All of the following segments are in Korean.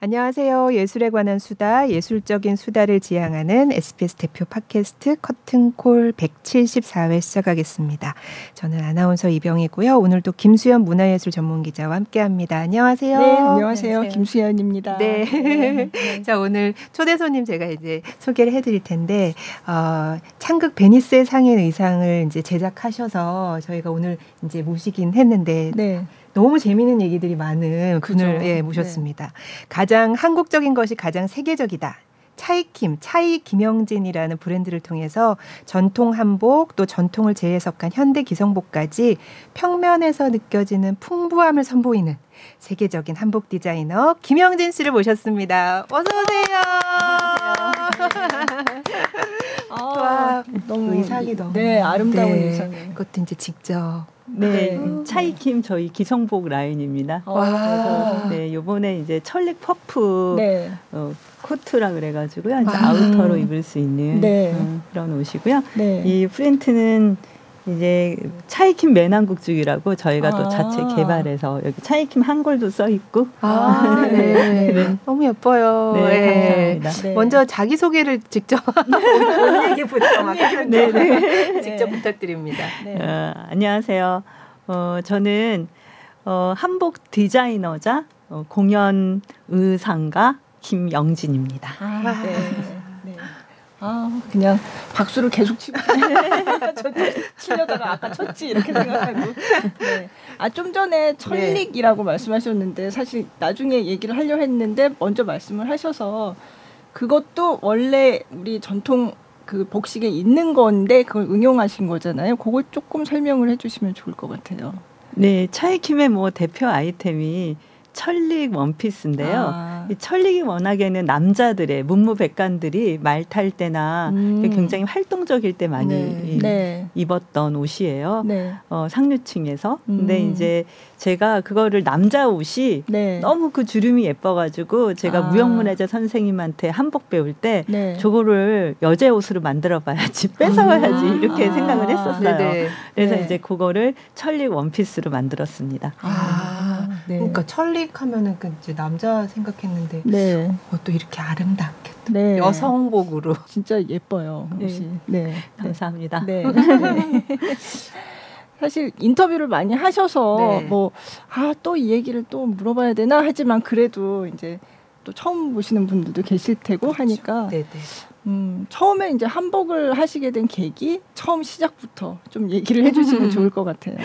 안녕하세요. 예술에 관한 수다, 예술적인 수다를 지향하는 SBS 대표 팟캐스트 커튼콜 174회 시작하겠습니다. 저는 아나운서 이병이고요. 오늘도 김수현 문화예술 전문 기자와 함께 합니다. 안녕하세요. 네, 안녕하세요. 안녕하세요. 김수현입니다. 네. 네. 자, 오늘 초대 손님 제가 이제 소개를 해 드릴 텐데 어, 창극 베니스의 상인 의상을 이제 제작하셔서 저희가 오늘 이제 모시긴 했는데 네. 너무 재미있는 얘기들이 많은 분을 예, 모셨습니다. 네. 가장 한국적인 것이 가장 세계적이다. 차이킴, 차이 김영진이라는 브랜드를 통해서 전통 한복 또 전통을 재해석한 현대 기성복까지 평면에서 느껴지는 풍부함을 선보이는 세계적인 한복 디자이너 김영진 씨를 모셨습니다. 어서 오세요. 아, 너무 의상이 너무 네 아름다운 네, 의상. 그것도 이제 직접 네, 네. 차이킴 저희 기성복 라인입니다. 그래서 네, 요번에 이제 철릭 퍼프 네. 어, 코트라 그래가지고요. 이제 아. 아우터로 입을 수 있는 네. 어, 그런 옷이고요. 네. 이 프린트는 이제 차이킴 매난국죽이라고 저희가 아. 또 자체 개발해서 여기 차이킴 한글도 써 있고. 아, 네. 네. 너무 예뻐요. 네, 네. 감사합니다. 먼저 자기 소개를 직접 얘기부터 막 네, 네. 직접 부탁드립니다. 어, 안녕하세요. 어, 저는 어, 한복 디자이너자 어, 공연 의상가 김영진입니다. 아, 네. 아 그냥 박수를 계속 치고 치려다가 아까 쳤지 이렇게 생각하고 네. 아좀 전에 천릭이라고 네. 말씀하셨는데 사실 나중에 얘기를 하려 했는데 먼저 말씀을 하셔서 그것도 원래 우리 전통 그 복식에 있는 건데 그걸 응용하신 거잖아요. 그걸 조금 설명을 해주시면 좋을 것 같아요. 네, 차이킴의 뭐 대표 아이템이 천릭 원피스인데요. 아. 이 천릭이 워낙에는 남자들의 문무백관들이 말 탈 때나 음. 굉장히 활동적일 때 많이 네. 네. 입었던 옷이에요. 네. 어, 상류층에서. 음. 근데 이제 제가 그거를 남자 옷이 네. 너무 그 주름이 예뻐가지고 제가 아. 무형문화재 선생님한테 한복 배울 때 네. 저거를 여자 옷으로 만들어봐야지 뺏어와야지 음. 이렇게 아. 생각을 했었어요. 그래서 네. 이제 그거를 천릭 원피스로 만들었습니다. 아. 그러니까 천릭 하면은 그 이제 남자 생각했는데 네. 어, 또 이렇게 아름답게 또 네. 여성복으로 진짜 예뻐요. 옷이. 네. 네. 감사합니다. 네. 사실 인터뷰를 많이 하셔서 네. 뭐아 또 이 얘기를 또 물어봐야 되나 하지만 그래도 이제 또 처음 보시는 분들도 계실 테고 그렇죠. 하니까 네네. 음, 처음에 이제 한복을 하시게 된 계기 처음 시작부터 좀 얘기를 해주시면 좋을 것 같아요.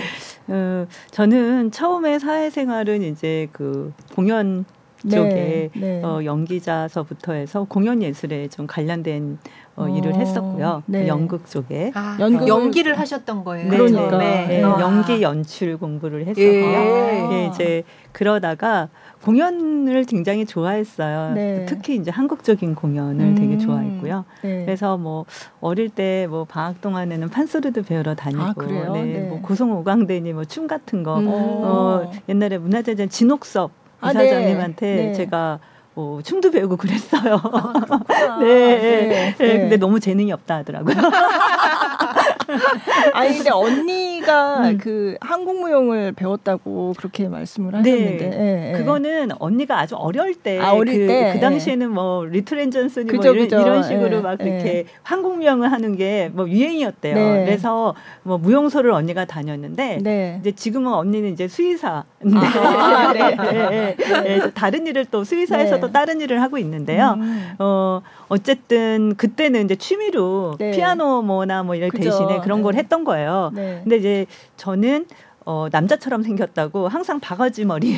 어, 저는 처음에 사회생활은 이제 그 공연 네, 쪽에 네. 어, 연기자서부터 해서 공연 예술에 좀 관련된 어, 어, 일을 했었고요. 네. 연극 쪽에 아, 연극 연기를 하셨던 거예요. 네, 그러니까 네. 네. 아. 연기 연출 공부를 했었고요. 예. 예, 이제 그러다가 공연을 굉장히 좋아했어요. 네. 특히 이제 한국적인 공연을 음. 되게 좋아했고요. 네. 그래서 뭐 어릴 때 뭐 방학 동안에는 판소리도 배우러 다니고, 아, 네, 네. 뭐 고성 오광대니 뭐 춤 같은 거, 음. 어, 옛날에 문화재전 진옥섭 아, 네. 이사장님한테 네. 제가 뭐 춤도 배우고 그랬어요. 아, 네, 네, 네. 근데 너무 재능이 없다 하더라고요. 아니 근데 언니가 음. 그 한국 무용을 배웠다고 그렇게 말씀을 하셨는데 네. 네. 그거는 언니가 아주 어릴 때, 아, 어릴 그, 때? 그 당시에는 뭐 리틀엔젤스니 뭐 이런, 이런 식으로 막 그렇게 한국 무용을 하는 게 뭐 유행이었대요. 네. 그래서 뭐 무용소를 언니가 다녔는데 네. 이제 지금은 언니는 이제 수의사. 아, 네. 네. 네. 다른 일을 또 수의사에서 또 다른 일을 하고 있는데요. 음. 어 어쨌든 그때는 이제 취미로 피아노 뭐나 뭐 이런 대신에 그런 걸 했던 거예요. 근데 이제 저는 어, 남자처럼 생겼다고 항상 바가지 머리에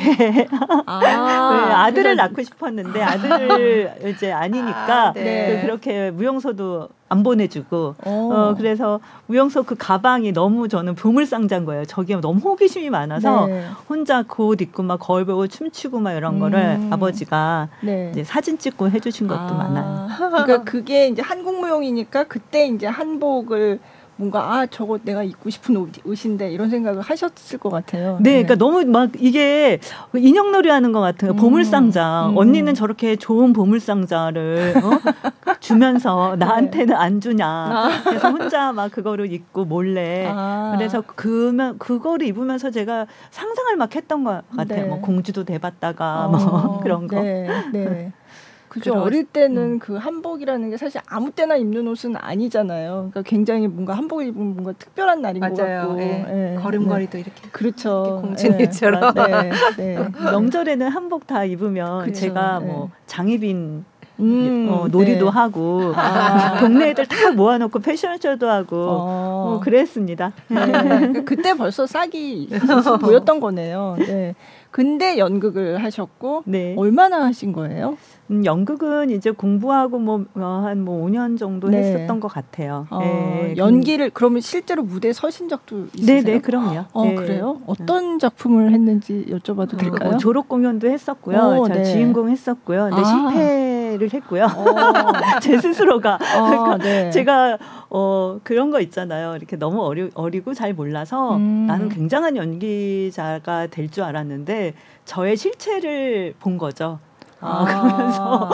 아, 네, 아들을. 낳고 싶었는데 아들을 이제 아니니까 아, 네. 그렇게 무용소도 안 보내주고 어, 그래서 무용소 그 가방이 너무 저는 보물상자인 거예요. 저기 너무 호기심이 많아서 네. 혼자 그 옷 입고 막 거울 보고 춤추고 막 이런 음. 거를 아버지가 네. 이제 사진 찍고 해주신 것도 아. 많아요. 그러니까 그게 이제 한국 무용이니까 그때 이제 한복을 뭔가 아 저거 내가 입고 싶은 옷, 옷인데 이런 생각을 하셨을 것 같아요. 네, 네. 그러니까 너무 막 이게 인형놀이 하는 것 같은 음, 보물상자. 음. 언니는 저렇게 좋은 보물상자를 어? 주면서 네. 나한테는 안 주냐. 아. 그래서 혼자 막 그거를 입고 몰래. 아. 그래서 그면 그거를 입으면서 제가 상상을 막 했던 것 같아요. 네. 뭐 공주도 돼봤다가 어. 뭐 그런 거. 네. 네. 그죠. 어릴 때는 음. 그 한복이라는 게 사실 아무 때나 입는 옷은 아니잖아요. 그러니까 굉장히 뭔가 한복을 입으면 뭔가 특별한 날인 맞아요. 것 같고. 예. 예. 걸음걸이도 네. 이렇게. 그렇죠. 공주님처럼. 네. 네. 명절에는 한복 다 입으면 그쵸. 제가 뭐 장희빈 음, 어, 놀이도 네. 하고 아. 동네 애들 다 모아놓고 패션쇼도 하고 어. 어, 그랬습니다. 네. 그때 벌써 싹이 보였던 거네요. 네. 근데 연극을 하셨고 네. 얼마나 하신 거예요? 음, 연극은 이제 공부하고 뭐 한뭐 뭐 5년 정도 네. 했었던 것 같아요. 어, 네. 연기를 그러면 실제로 무대에 서신 적도 있으세요? 네, 네, 그럼요. 어, 네. 그래요? 어떤 작품을 했는지 여쭤봐도 어, 될까요? 어, 졸업 공연도 했었고요. 어, 네. 주인공 했었고요. 근데 아. 실패를 했고요. 어. 제 스스로가 아, 그러니까 네. 제가 어 그런 거 있잖아요. 이렇게 너무 어리, 어리고 잘 몰라서 음. 나는 굉장한 연기자가 될 줄 알았는데 저의 실체를 본 거죠. 아, 그래서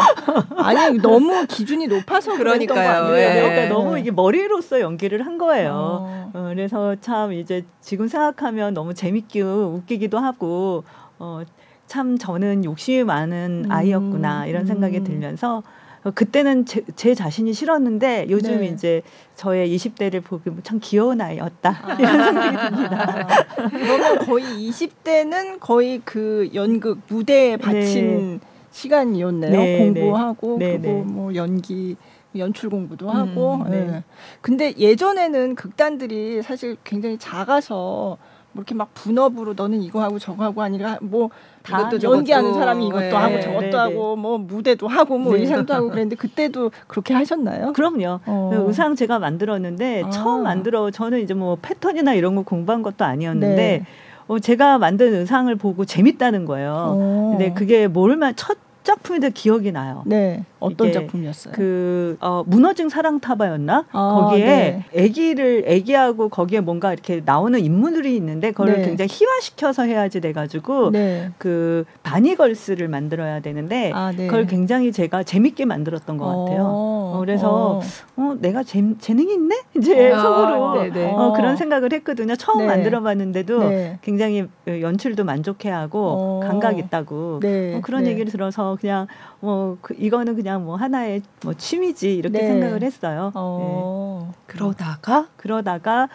아니 너무 기준이 높아서 그러니까요. 예. 그러니까 너무 이게 머리로서 연기를 한 거예요. 어. 어, 그래서 참 이제 지금 생각하면 너무 재밌게 웃기기도 하고 어, 참 저는 욕심이 많은 음. 아이였구나 이런 생각이 음. 들면서 어, 그때는 제, 제, 자신이 싫었는데 요즘 네. 이제 저의 20대를 보기 참 귀여운 아이였다 아. 이런 생각이 듭니다. 그러면 거의 20대는 거의 그 연극 무대에 바친 네. 시간이었네요. 네, 공부하고 네. 그리고 네, 네. 뭐 연기 연출 공부도 하고. 음, 네. 네. 근데 예전에는 극단들이 사실 굉장히 작아서 뭐 이렇게 막 분업으로 너는 이거 하고 저거 하고 아니라 뭐 이것도 연기하는 사람이 이것도 네. 하고 저것도 네, 하고 뭐 무대도 하고 뭐 의상도 하고 그랬는데 그때도 그렇게 하셨나요? 그럼요. 어. 의상 제가 만들었는데 아. 처음 만들어 저는 이제 뭐 패턴이나 이런 거 공부한 것도 아니었는데 어, 제가 만든 의상을 보고 재밌다는 거예요. 오. 근데 그게 뭘만 첫 작품이 더 기억이 나요. 네. 어떤 작품이었어요? 그 어, 무너진 사랑 타바였나? 아, 거기에 네. 아기를 아기하고 거기에 뭔가 이렇게 나오는 인물들이 있는데 그걸 네. 굉장히 희화시켜서 해야지 돼 가지고 네. 그 바니걸스를 만들어야 되는데 아, 네. 그걸 굉장히 제가 재밌게 만들었던 것 같아요. 어, 그래서 어. 어, 내가 재, 재능이 있네 이제 어, 속으로 네, 네. 어, 그런 생각을 했거든요. 처음 네. 만들어 봤는데도 굉장히 연출도 만족해하고 어. 감각 있다고 어, 그런 얘기를 들어서 그냥 뭐 그, 이거는 그냥 뭐 하나의 뭐 취미지 이렇게 네. 생각을 했어요. 어. 네. 그러다가 그러다가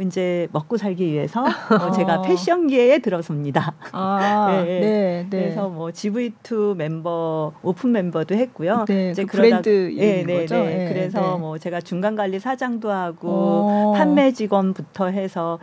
이제 먹고 살기 위해서 어, 제가 패션계에 들어섭니다. 아, 네, 네, 네. 그래서 뭐 GV2 멤버 오픈 멤버도 했고요. 네, 이제 그 그러다, 브랜드 네, 네, 거죠? 네. 그래서 뭐 제가 중간 관리 사장도 하고 어. 판매 직원부터 해서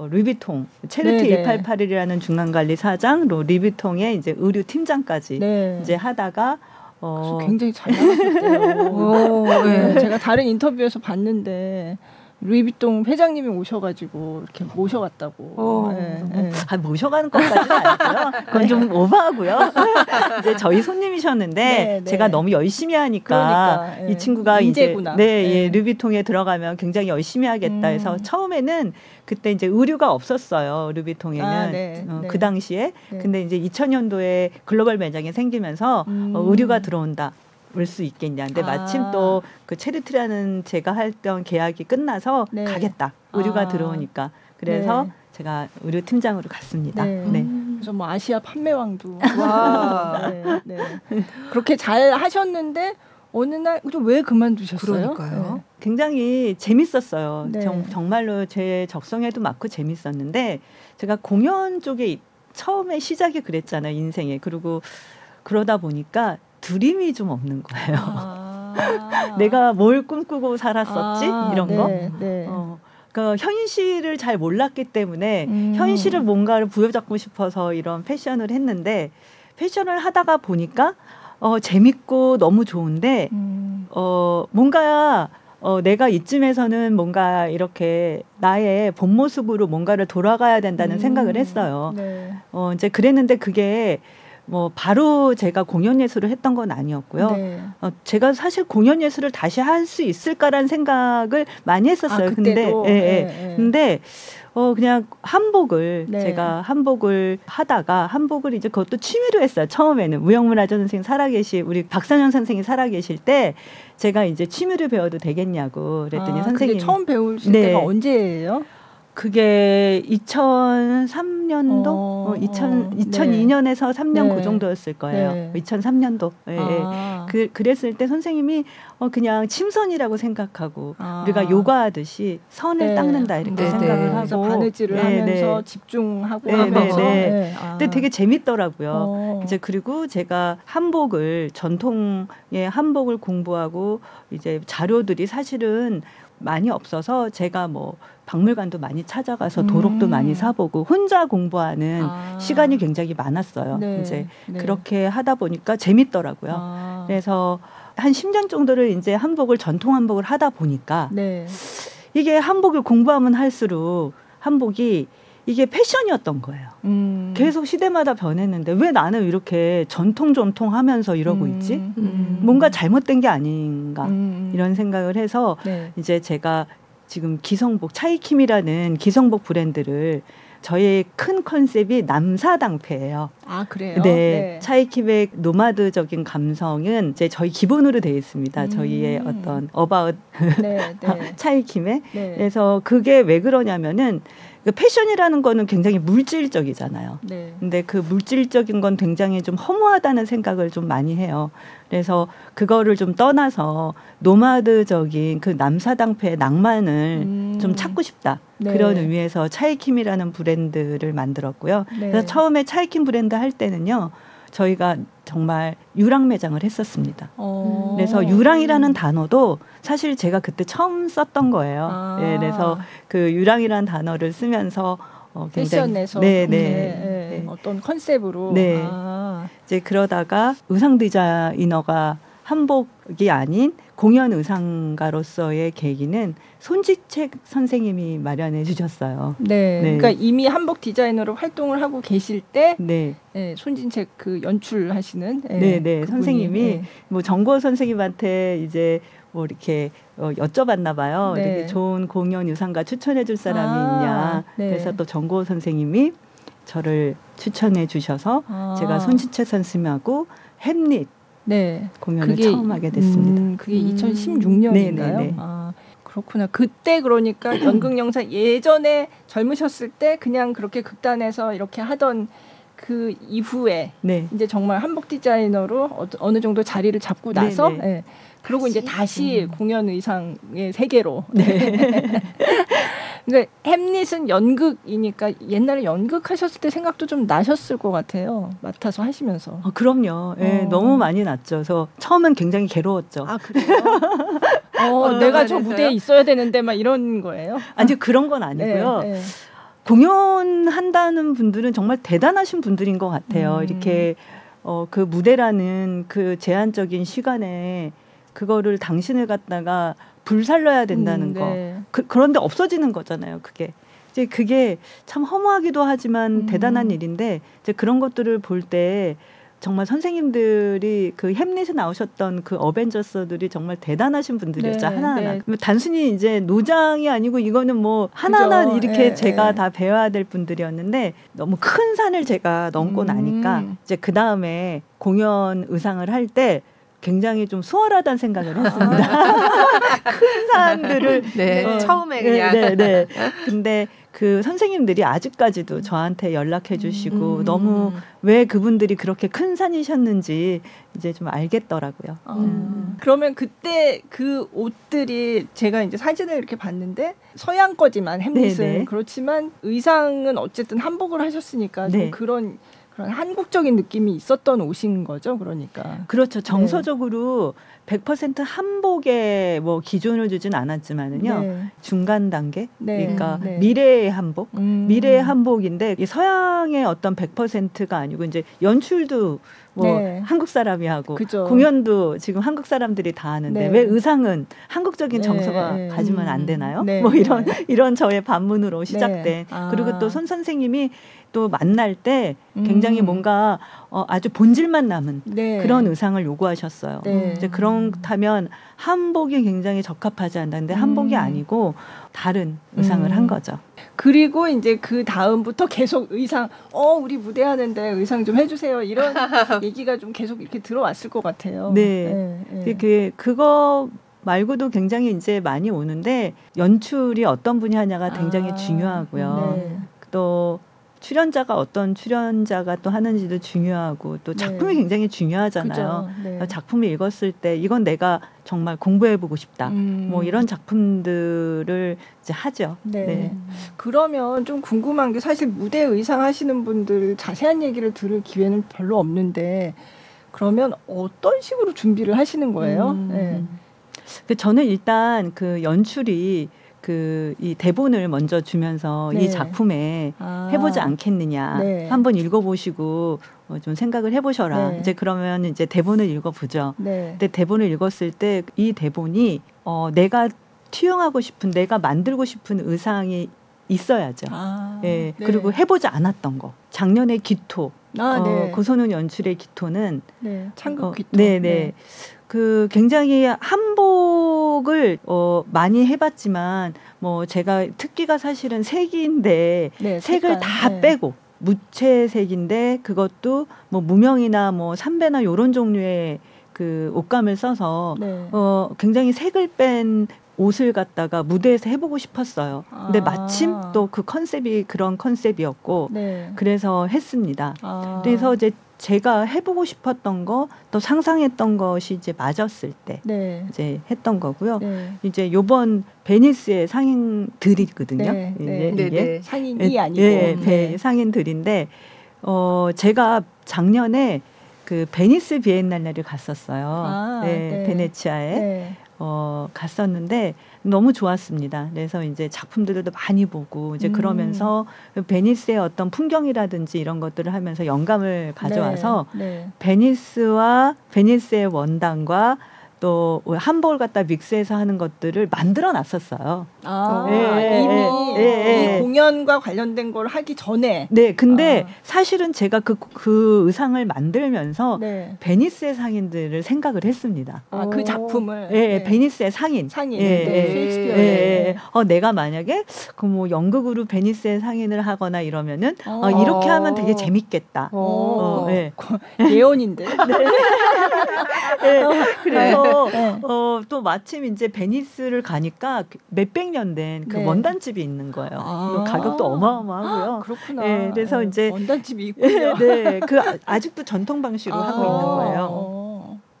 어, 루비통 체르티 네네. 188이라는 중간관리 사장, 로 리비통의 이제 의류 팀장까지 네. 이제 하다가 어 굉장히 잘 나가셨대요. 네. 제가 다른 인터뷰에서 봤는데 루이비통 회장님이 오셔가지고 이렇게 모셔갔다고. 어, 네, 네. 아, 모셔가는 것까지는 아니고요. 그건 좀 오버하고요. 이제 저희 손님이셨는데 네, 네, 제가 너무 열심히 하니까 그러니까, 이 친구가 인재구나. 이제 네, 예, 루비통에 들어가면 굉장히 열심히 하겠다 해서 음. 처음에는 그때 이제 의류가 없었어요. 루비통에는 아, 네, 어, 그 당시에. 근데 이제 2000년도에 글로벌 매장이 생기면서 어, 음. 어, 의류가 들어온다. 올수 있겠냐. 근데 아. 마침 또 그 체리트라는 제가 했던 계약이 끝나서 네. 가겠다. 의류가 아. 들어오니까. 그래서 네. 제가 의류 팀장으로 갔습니다. 네. 네. 그래서 뭐 아시아 판매왕도 와. 네, 네. 그렇게 잘 하셨는데 어느 날 왜 그만두셨어요? 그러니까요. 네. 굉장히 재밌었어요. 네. 정, 정말로 제 적성에도 맞고 재밌었는데 제가 공연 쪽에 처음에 시작이 그랬잖아요, 인생에. 그리고 그러다 보니까 드림이 좀 없는 거예요. 아. 내가 뭘 꿈꾸고 살았었지 아, 이런 거. 네, 네. 어. 그 현실을 잘 몰랐기 때문에 음. 현실을 뭔가를 부여잡고 싶어서 이런 패션을 했는데 패션을 하다가 보니까 어 재밌고 너무 좋은데 음. 어 뭔가 어 내가 이쯤에서는 뭔가 이렇게 나의 본 모습으로 뭔가를 돌아가야 된다는 음. 생각을 했어요. 네. 어 이제 그랬는데 그게 뭐 바로 제가 공연 예술을 했던 건 아니었고요. 네. 어, 제가 사실 공연 예술을 다시 할 수 있을까라는 생각을 많이 했었어요. 아, 근데 예, 예. 네, 근데 어 그냥 한복을 네. 제가 한복을 하다가 한복을 이제 그것도 취미로 했어요. 처음에는 무형문화재 선생님 살아계시 우리 박선영 선생님 살아계실 때 제가 이제 취미를 배워도 되겠냐고 그랬더니 아, 선생님 처음 배우실 네. 때가 언제예요? 그게 2003년도, 어, 2000, 2002년에서 네. 3년 네. 그 정도였을 거예요. 네. 2003년도. 예, 예. 아. 그, 그랬을 때 선생님이 어, 그냥 침선이라고 생각하고 아. 우리가 요가하듯이 선을 네. 닦는다 이렇게 네. 생각을 하고 바느질을 네, 하면서 네. 집중하고 하면서. 네. 아. 근데 되게 재밌더라고요. 어. 이제 그리고 제가 한복을 전통의 한복을 공부하고 이제 자료들이 사실은 많이 없어서 제가 뭐 박물관도 많이 찾아가서 도록도 음. 많이 사보고 혼자 공부하는 아. 시간이 굉장히 많았어요. 네. 이제 네. 그렇게 하다 보니까 재밌더라고요. 아. 그래서 한 10년 정도를 이제 한복을 전통 한복을 하다 보니까 네. 이게 한복을 공부하면 할수록 한복이 이게 패션이었던 거예요. 음. 계속 시대마다 변했는데 왜 나는 이렇게 전통 전통 하면서 이러고 음. 있지? 음. 뭔가 잘못된 게 아닌가 음. 이런 생각을 해서 네. 이제 제가 지금 기성복 차이킴이라는 기성복 브랜드를 저의 큰 컨셉이 남사당패예요. 아 그래요? 네, 네. 차이킴의 노마드적인 감성은 이제 저희 기본으로 되어 있습니다. 음. 저희의 어떤 about 네, 네. 차이킴의 네. 그래서 그게 왜 그러냐면은 그 패션이라는 거는 굉장히 물질적이잖아요. 네. 근데 그 물질적인 건 굉장히 좀 허무하다는 생각을 좀 많이 해요. 그래서 그거를 좀 떠나서 노마드적인 그 남사당패의 낭만을 음. 좀 찾고 싶다. 네. 그런 의미에서 차이킴이라는 브랜드를 만들었고요. 네. 그래서 처음에 차이킴 브랜드 할 때는요. 저희가 정말 유랑 매장을 했었습니다. 오. 어. 그래서 유랑이라는 단어도 사실 제가 그때 처음 썼던 거예요. 아. 네, 그래서 그 유랑이라는 단어를 쓰면서 어, 패션에서 네, 네, 네, 네. 어떤 컨셉으로 네. 아. 이제 그러다가 의상 디자이너가 한복이 아닌 공연 의상가로서의 계기는 손지책 선생님이 마련해 주셨어요. 네. 네. 그러니까 이미 한복 디자이너로 활동을 하고 계실 때 네. 네 손진책 그 연출하시는 네, 네, 네. 선생님이 네. 뭐 정고 선생님한테 이제 뭐 이렇게 어, 여쭤봤나 봐요. 네. 이렇게 좋은 공연 유상가 추천해 줄 사람이 아, 있냐. 네. 그래서 또 정고 선생님이 저를 추천해 주셔서 아. 제가 손지채 선생님하고 햄릿 네. 공연을 그게, 처음 하게 됐습니다. 음, 그게 2016년인가요? 음. 아, 그렇구나. 그때 그러니까 연극 영상 예전에 젊으셨을 때 그냥 그렇게 극단에서 이렇게 하던 그 이후에 네. 이제 정말 한복 디자이너로 어 느 정도 자리를 잡고 네, 나서 네, 네. 그리고 이제 다시 음. 공연 의상의 세계로. 네. 그러니까 햄릿은 연극이니까 옛날에 연극하셨을 때 생각도 좀 나셨을 것 같아요. 맡아서 하시면서. 아, 그럼요. 예, 네, 어. 너무 많이 났죠. 그래서 처음엔 굉장히 괴로웠죠. 아, 그래요? 어, 내가 저 무대에 있어야 되는데 막 이런 거예요? 아니, 그런 건 아니고요. 네, 네. 공연한다는 분들은 정말 대단하신 분들인 것 같아요. 음. 이렇게 어, 그 무대라는 그 제한적인 시간에 그거를 당신을 갖다가 불살려야 된다는 음, 네. 거. 그, 그런데 없어지는 거잖아요. 그게. 이제 그게 참 허무하기도 하지만 음. 대단한 일인데 이제 그런 것들을 볼 때 정말 선생님들이 그 햄릿에 나오셨던 그 어벤져스들이 정말 대단하신 분들이었죠 네, 하나하나 네. 단순히 이제 노장이 아니고 이거는 뭐 하나하나 그죠. 이렇게 네, 제가 네. 다 배워야 될 분들이었는데 너무 큰 산을 제가 넘고 음. 나니까 이제 그 다음에 공연 의상을 할 때 굉장히 좀 수월하다는 생각을 했습니다. 큰 사람들을 네, 어, 처음에 그냥 네, 네, 네. 근데 그 선생님들이 아직까지도 저한테 연락해 주시고 음. 너무 왜 그분들이 그렇게 큰 산이셨는지 이제 좀 알겠더라고요. 어. 음. 그러면 그때 그 옷들이 제가 이제 사진을 이렇게 봤는데 서양 거지만 햄릿은 네네. 네. 그렇지만 의상은 어쨌든 한복을 하셨으니까 좀 네. 그런 그런 한국적인 느낌이 있었던 옷인 거죠, 그러니까. 그렇죠. 정서적으로 네. 100% 한복에 뭐 기준을 주진 않았지만은요. 네. 중간 단계? 네. 그러니까 네. 미래의 한복? 음. 미래의 한복인데 서양의 어떤 100%가 아니고 이제 연출도 뭐 네. 한국 사람이 하고 그죠. 공연도 지금 한국 사람들이 다 하는데 네. 왜 의상은 한국적인 네. 정서가 네. 가지면 안 되나요? 네. 뭐 이런 이런 저의 반문으로 시작된 아. 그리고 또 손 선생님이 또 만날 때 굉장히 음. 뭔가 어, 아주 본질만 남은 네. 그런 의상을 요구하셨어요. 네. 이제 그렇다면 한복이 굉장히 적합하지 않는데 한복이 음. 아니고 다른 의상을 음. 한 거죠. 그리고 이제 그 다음부터 계속 의상, 어 우리 무대 하는데 의상 좀 해주세요 이런 얘기가 좀 계속 이렇게 들어왔을 것 같아요. 네, 네, 네. 그 그거 말고도 굉장히 이제 많이 오는데 연출이 어떤 분이 하냐가 굉장히 아, 중요하고요. 네. 또 출연자가 어떤 출연자가 또 하는지도 중요하고 또 네. 작품이 네. 굉장히 중요하잖아요. 네. 작품을 읽었을 때 이건 내가 정말 공부해 보고 싶다. 음. 뭐 이런 작품들을 이제 하죠. 네. 네. 그러면 좀 궁금한 게 사실 무대 의상 하시는 분들 자세한 얘기를 들을 기회는 별로 없는데 그러면 어떤 식으로 준비를 하시는 거예요? 음. 네. 그 저는 일단 그 연출이 그 이 대본을 먼저 주면서 네. 이 작품에 아. 해보지 않겠느냐 네. 한번 읽어보시고 어, 좀 생각을 해보셔라. 네. 이제 그러면 이제 대본을 읽어보죠. 네. 근데 대본을 읽었을 때 이 대본이 어, 내가 투영하고 싶은 내가 만들고 싶은 의상이 있어야죠. 아, 예. 네. 그리고 해보지 않았던 거. 작년에 기토. 아, 어, 네. 고소는 연출의 기토는 네. 창극 어, 기토. 네, 네. 그 굉장히 한복 을 어 많이 해봤지만 뭐 제가 특기가 사실은 색인데 네, 색을 다 네. 빼고 무채색인데 그것도 뭐 무명이나 뭐 삼배나 요런 종류의 그 옷감을 써서 네. 어 굉장히 색을 뺀 옷을 갖다가 무대에서 해보고 싶었어요. 근데 아. 마침 또 그 컨셉이 그런 컨셉이었고 네. 그래서 했습니다. 아. 그래서 이제 제가 해보고 싶었던 거 또 상상했던 것이 이제 맞았을 때 네. 이제 했던 거고요. 네. 이제 요번 베니스의 상인들이거든요. 네. 네. 이게 네, 상인이 아니고 예, 네. 상인들인데 어 제가 작년에 그 베니스 비엔날레를 갔었어요. 아, 네, 네. 베네치아에 네. 어 갔었는데 너무 좋았습니다. 그래서 이제 작품들도 많이 보고 이제 음. 그러면서 베니스의 어떤 풍경이라든지 이런 것들을 하면서 영감을 가져와서 네, 네. 베니스와 베니스의 원단과 또 한복을 갖다 믹스해서 하는 것들을 만들어 놨었어요. 아, 예, 예, 이미 예, 예. 이 공연과 관련된 걸 하기 전에. 네, 근데 아. 사실은 제가 그, 그 의상을 만들면서 네. 베니스의 상인들을 생각을 했습니다. 아, 그 작품을. 예, 네. 베니스의 상인. 상인. 예, 네, 예, 예, 어, 내가 만약에 그 뭐 연극으로 베니스의 상인을 하거나 이러면은 어, 어 이렇게 하면 되게 재밌겠다. 어, 어, 예. 예언인데. 네. 네. 그래서 네. 어, 또 마침 이제 베니스를 가니까 몇백 년 된 그 원단집이 있는 거예요. 아~ 가격도 어마어마하고요. 아, 그렇구나. 네, 그래서 이제 원단집이 있군요. 네, 그 아직도 전통 방식으로 아~ 하고 있는 거예요.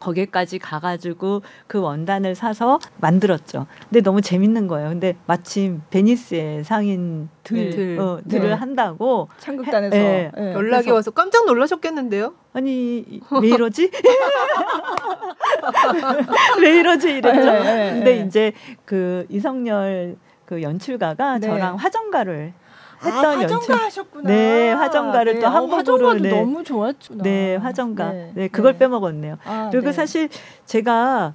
어. 거기까지 가가지고 그 원단을 사서 만들었죠. 근데 너무 재밌는 거예요. 근데 마침 베니스의 상인 들, 어, 들을 네. 한다고 창극단에서 해, 네. 연락이 와서 깜짝 놀라셨겠는데요. 아니 왜 이러지? 왜 이러지 이랬죠. 네, 네, 근데 네. 이제 그 이성열 그 연출가가 네. 저랑 화정가를 했던 아, 화정가 연출. 하셨구나. 네, 화정가를 네. 또 한국으로 어, 네. 너무 좋았죠. 네, 화정가. 네, 네 그걸 빼먹었네요. 아, 그리고 사실 제가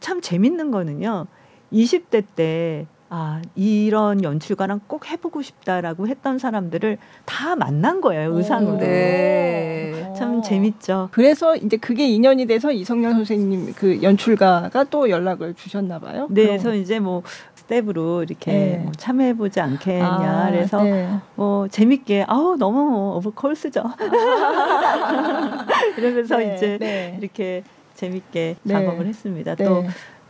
참 재밌는 거는요. 20대 때 아, 이런 연출가랑 꼭 해보고 싶다라고 했던 사람들을 다 만난 거예요, 의상으로. 네. 참 재밌죠. 그래서 이제 그게 인연이 돼서 이성년 선생님 그 연출가가 또 연락을 주셨나 봐요. 네, 그래서 이제 뭐 스텝으로 이렇게 네. 뭐 참여해보지 않겠냐. 아, 그래서 네. 뭐 재밌게 아우 너무 뭐 of course죠. 이러면서 네, 이제 네. 이렇게 재밌게 네. 작업을 했습니다. 또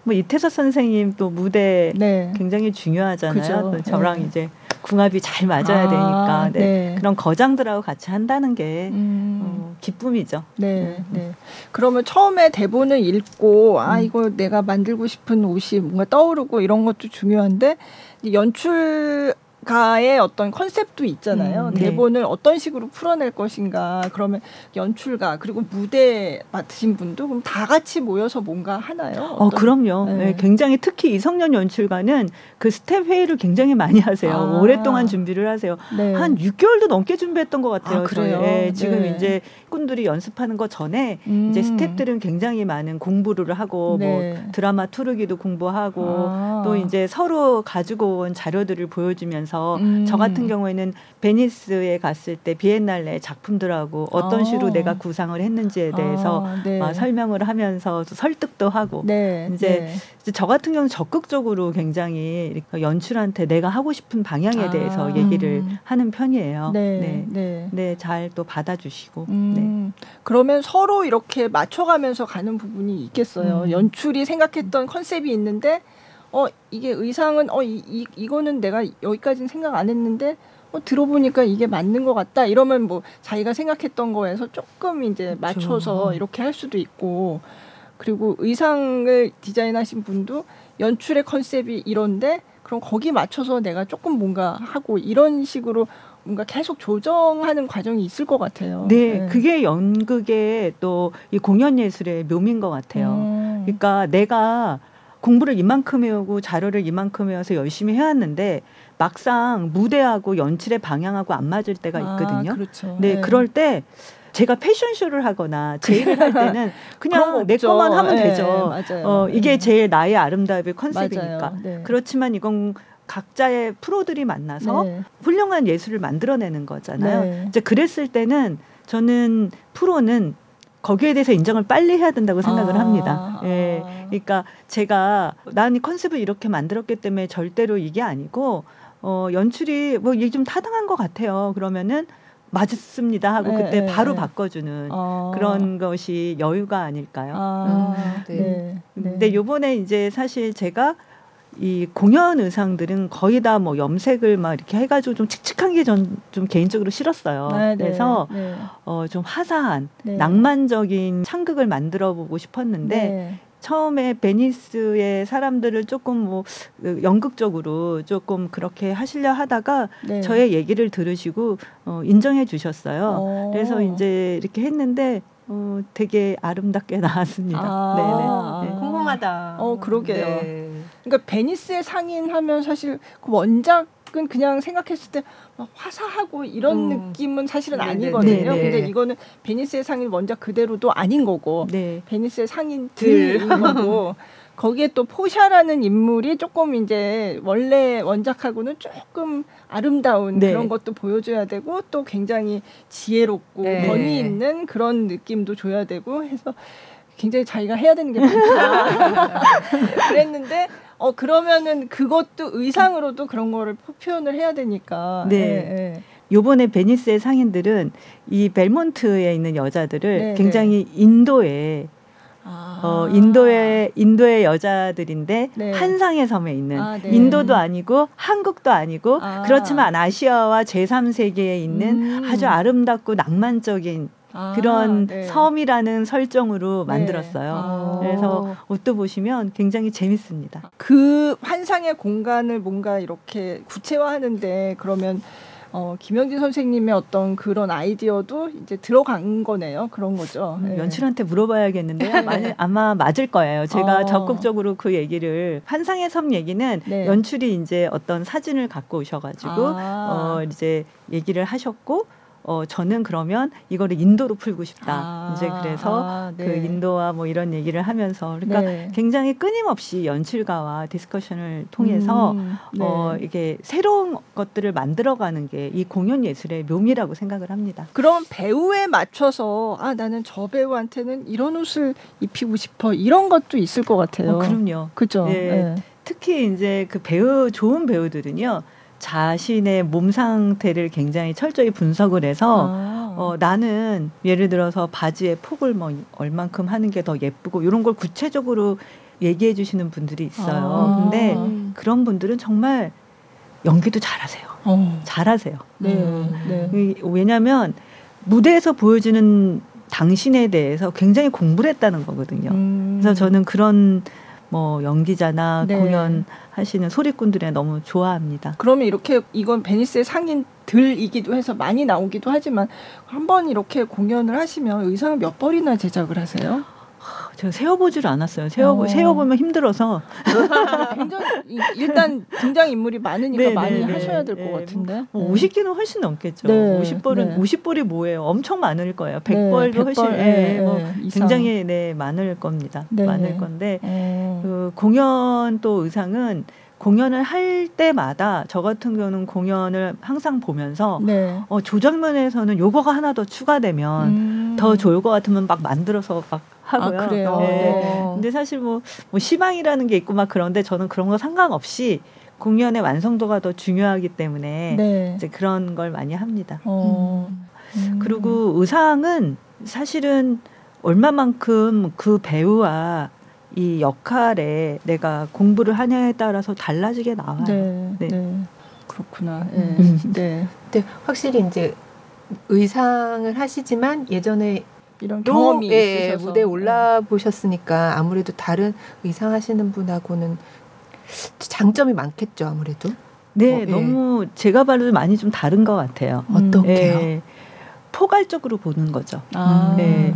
뭐 이태섭 선생님 또 무대 네. 굉장히 중요하잖아요. 또 저랑 네. 이제 궁합이 잘 맞아야 아, 되니까 네. 네. 그런 거장들하고 같이 한다는 게 음. 어, 기쁨이죠. 네, 음. 네. 그러면 처음에 대본을 읽고 아 음. 이거 내가 만들고 싶은 옷이 뭔가 떠오르고 이런 것도 중요한데 연출 가의 어떤 컨셉도 있잖아요. 음, 네. 대본을 어떤 식으로 풀어낼 것인가. 그러면 연출가 그리고 무대 맡으신 분도 그럼 다 같이 모여서 뭔가 하나요? 어, 그럼요. 네. 네. 굉장히 특히 이성열 연출가는 그 스텝 회의를 굉장히 많이 하세요. 아. 오랫동안 준비를 하세요. 네. 한 6개월도 넘게 준비했던 것 같아요. 아, 그래요? 네, 지금 네. 이제 꾼들이 연습하는 거 전에 음. 이제 스텝들은 굉장히 많은 공부를 하고 뭐 네. 드라마 투르기도 공부하고 아. 또 이제 서로 가지고 온 자료들을 보여주면서 하면서 음. 저 같은 경우에는 베니스에 갔을 때 비엔날레 작품들하고 어떤 아. 식으로 내가 구상을 했는지에 대해서 아, 네. 설명을 하면서 설득도 하고 네. 이제, 네. 저 같은 경우는 적극적으로 굉장히 연출한테 내가 하고 싶은 방향에 아. 대해서 얘기를 음. 하는 편이에요. 네, 네, 네. 네잘또 받아주시고. 음. 네. 그러면 서로 이렇게 맞춰가면서 가는 부분이 있겠어요. 음. 연출이 생각했던 컨셉이 있는데 어 이게 의상은 어 이, 이 이거는 내가 여기까지는 생각 안 했는데 어, 들어보니까 이게 맞는 것 같다 이러면 뭐 자기가 생각했던 거에서 조금 이제 맞춰서 그렇죠. 이렇게 할 수도 있고 그리고 의상을 디자인하신 분도 연출의 컨셉이 이런데 그럼 거기 맞춰서 내가 조금 뭔가 하고 이런 식으로 뭔가 계속 조정하는 과정이 있을 것 같아요. 네, 네. 그게 연극의 또 이 공연 예술의 묘미인 것 같아요. 음. 그러니까 내가 공부를 이만큼 해오고 자료를 이만큼 해와서 열심히 해왔는데 막상 무대하고 연출의 방향하고 안 맞을 때가 아, 있거든요. 아, 그렇죠. 네, 네, 그럴 때 제가 패션쇼를 하거나 제의를 할 때는 그냥 내 것만 하면 네, 되죠. 맞아요. 어, 이게 네. 제일 나의 아름다움의 컨셉이니까. 네. 그렇지만 이건 각자의 프로들이 만나서 네. 훌륭한 예술을 만들어내는 거잖아요. 네. 이제 그랬을 때는 저는 프로는 거기에 대해서 인정을 빨리 해야 된다고 생각을 아, 합니다. 예. 그러니까 제가 난 이 컨셉을 이렇게 만들었기 때문에 절대로 이게 아니고 어 연출이 뭐 이게 좀 타당한 것 같아요. 그러면은 맞습니다 하고 네, 그때 네, 바로 네. 바꿔주는 아. 그런 것이 여유가 아닐까요? 아, 음. 네. 네. 근데 요번에 이제 사실 제가 이 공연 의상들은 거의 다 뭐 염색을 막 이렇게 해가지고 좀 칙칙한 게 전 좀 개인적으로 싫었어요. 네, 네, 그래서 네. 어좀 화사한 네. 낭만적인 창극을 만들어 보고 싶었는데 네. 처음에 베니스의 사람들을 조금 뭐그 연극적으로 조금 그렇게 하시려 하다가 네. 저의 얘기를 들으시고 어 인정해 주셨어요. 오. 그래서 이제 이렇게 했는데 어, 되게 아름답게 나왔습니다. 아, 네네. 네. 궁금하다. 어, 그러게요. 네. 그러니까 베니스의 상인하면 사실 그 원작은 그냥 생각했을 때 화사하고 이런 음. 느낌은 사실은 네네. 아니거든요. 네네. 근데 이거는 베니스의 상인 원작 그대로도 아닌 거고 네. 베니스의 상인들인 거고 거기에 또 포샤라는 인물이 조금 이제 원래 원작하고는 조금 아름다운 네. 그런 것도 보여줘야 되고 또 굉장히 지혜롭고 네. 권위 있는 그런 느낌도 줘야 되고 해서 굉장히 자기가 해야 되는 게 많다. 그랬는데 어 그러면은 그것도 의상으로도 그런 거를 표현을 해야 되니까. 네. 네. 요번에 베니스의 상인들은 이 벨몬트에 있는 여자들을 네, 굉장히 네. 인도에 아. 어, 인도의 인도의 여자들인데 네. 한상의 섬에 있는 아, 네. 인도도 아니고 한국도 아니고 아. 그렇지만 아시아와 제3세계에 있는 음. 아주 아름답고 낭만적인 아, 그런 네. 섬이라는 설정으로 네. 만들었어요. 아. 그래서 옷도 보시면 굉장히 재밌습니다. 그 환상의 공간을 뭔가 이렇게 구체화하는데 그러면 어, 김영진 선생님의 어떤 그런 아이디어도 이제 들어간 거네요. 그런 거죠. 네. 연출한테 물어봐야겠는데요. 네. 아마 맞을 거예요. 제가 어. 적극적으로 그 얘기를 환상의 섬 얘기는 네. 연출이 이제 어떤 사진을 갖고 오셔가지고 아. 어, 이제 얘기를 하셨고 어 저는 그러면 이거를 인도로 풀고 싶다. 아, 이제 그래서 아, 네. 그 인도와 뭐 이런 얘기를 하면서 그러니까 네. 굉장히 끊임없이 연출가와 discussion을 통해서 음, 네. 어 이게 새로운 것들을 만들어가는 게 이 공연 예술의 묘미라고 생각을 합니다. 그럼 배우에 맞춰서 아 나는 저 배우한테는 이런 옷을 입히고 싶어 이런 것도 있을 것 같아요. 어, 그럼요. 그죠. 네. 특히 이제 그 배우 좋은 배우들은요. 자신의 몸 상태를 굉장히 철저히 분석을 해서 아. 어, 나는 예를 들어서 바지의 폭을 뭐 얼만큼 하는 게 더 예쁘고 이런 걸 구체적으로 얘기해 주시는 분들이 있어요. 아. 근데 그런 분들은 정말 연기도 잘하세요. 어. 잘하세요. 네. 음. 네. 왜냐하면 무대에서 보여지는 당신에 대해서 굉장히 공부를 했다는 거거든요. 음. 그래서 저는 그런 뭐 연기자나 네. 공연 하시는 소리꾼들에 너무 좋아합니다. 그러면 이렇게 이건 베니스의 상인 들이기도 해서 많이 나오기도 하지만 한 번 이렇게 공연을 하시면 의상을 몇 벌이나 제작을 하세요? 제가 세어보지를 않았어요. 세어 어. 세어보면 힘들어서. 굉장히 일단 등장 인물이 많으니까 네, 많이 네, 네. 하셔야 될것 네. 같은데. 뭐 50개는 훨씬 넘겠죠. 네. 50벌은 50벌이 뭐예요? 엄청 많을 거예요. 100벌도 훨씬 네, 뭐 굉장히 네 많을 겁니다. 많을 건데 어. 그 공연 또 의상은 공연을 할 때마다 저 같은 경우는 공연을 항상 보면서 네. 어, 조장면에서는 요거가 하나 더 추가되면 음. 더 좋을 것 같으면 막 만들어서 막 하고요. 아, 그래요. 네. 네. 근데 사실 뭐, 뭐 시방이라는 게 있고 막 그런데 저는 그런 거 상관없이 공연의 완성도가 더 중요하기 때문에 네. 이제 그런 걸 많이 합니다. 어. 음. 그리고 의상은 사실은 얼마만큼 그 배우와 이 역할에 내가 공부를 하냐에 따라서 달라지게 나와요. 네. 네. 네. 그렇구나. 네. 음. 네. 근데 확실히 이제 의상을 하시지만 예전에 이런 경험이 예, 있으셔서 무대에 올라 보셨으니까 아무래도 다른 의상 하시는 분하고는 장점이 많겠죠, 아무래도. 네, 어, 예. 너무 제가 봐도 많이 좀 다른 것 같아요. 어떻게요? 예, 포괄적으로 보는 거죠. 아. 네.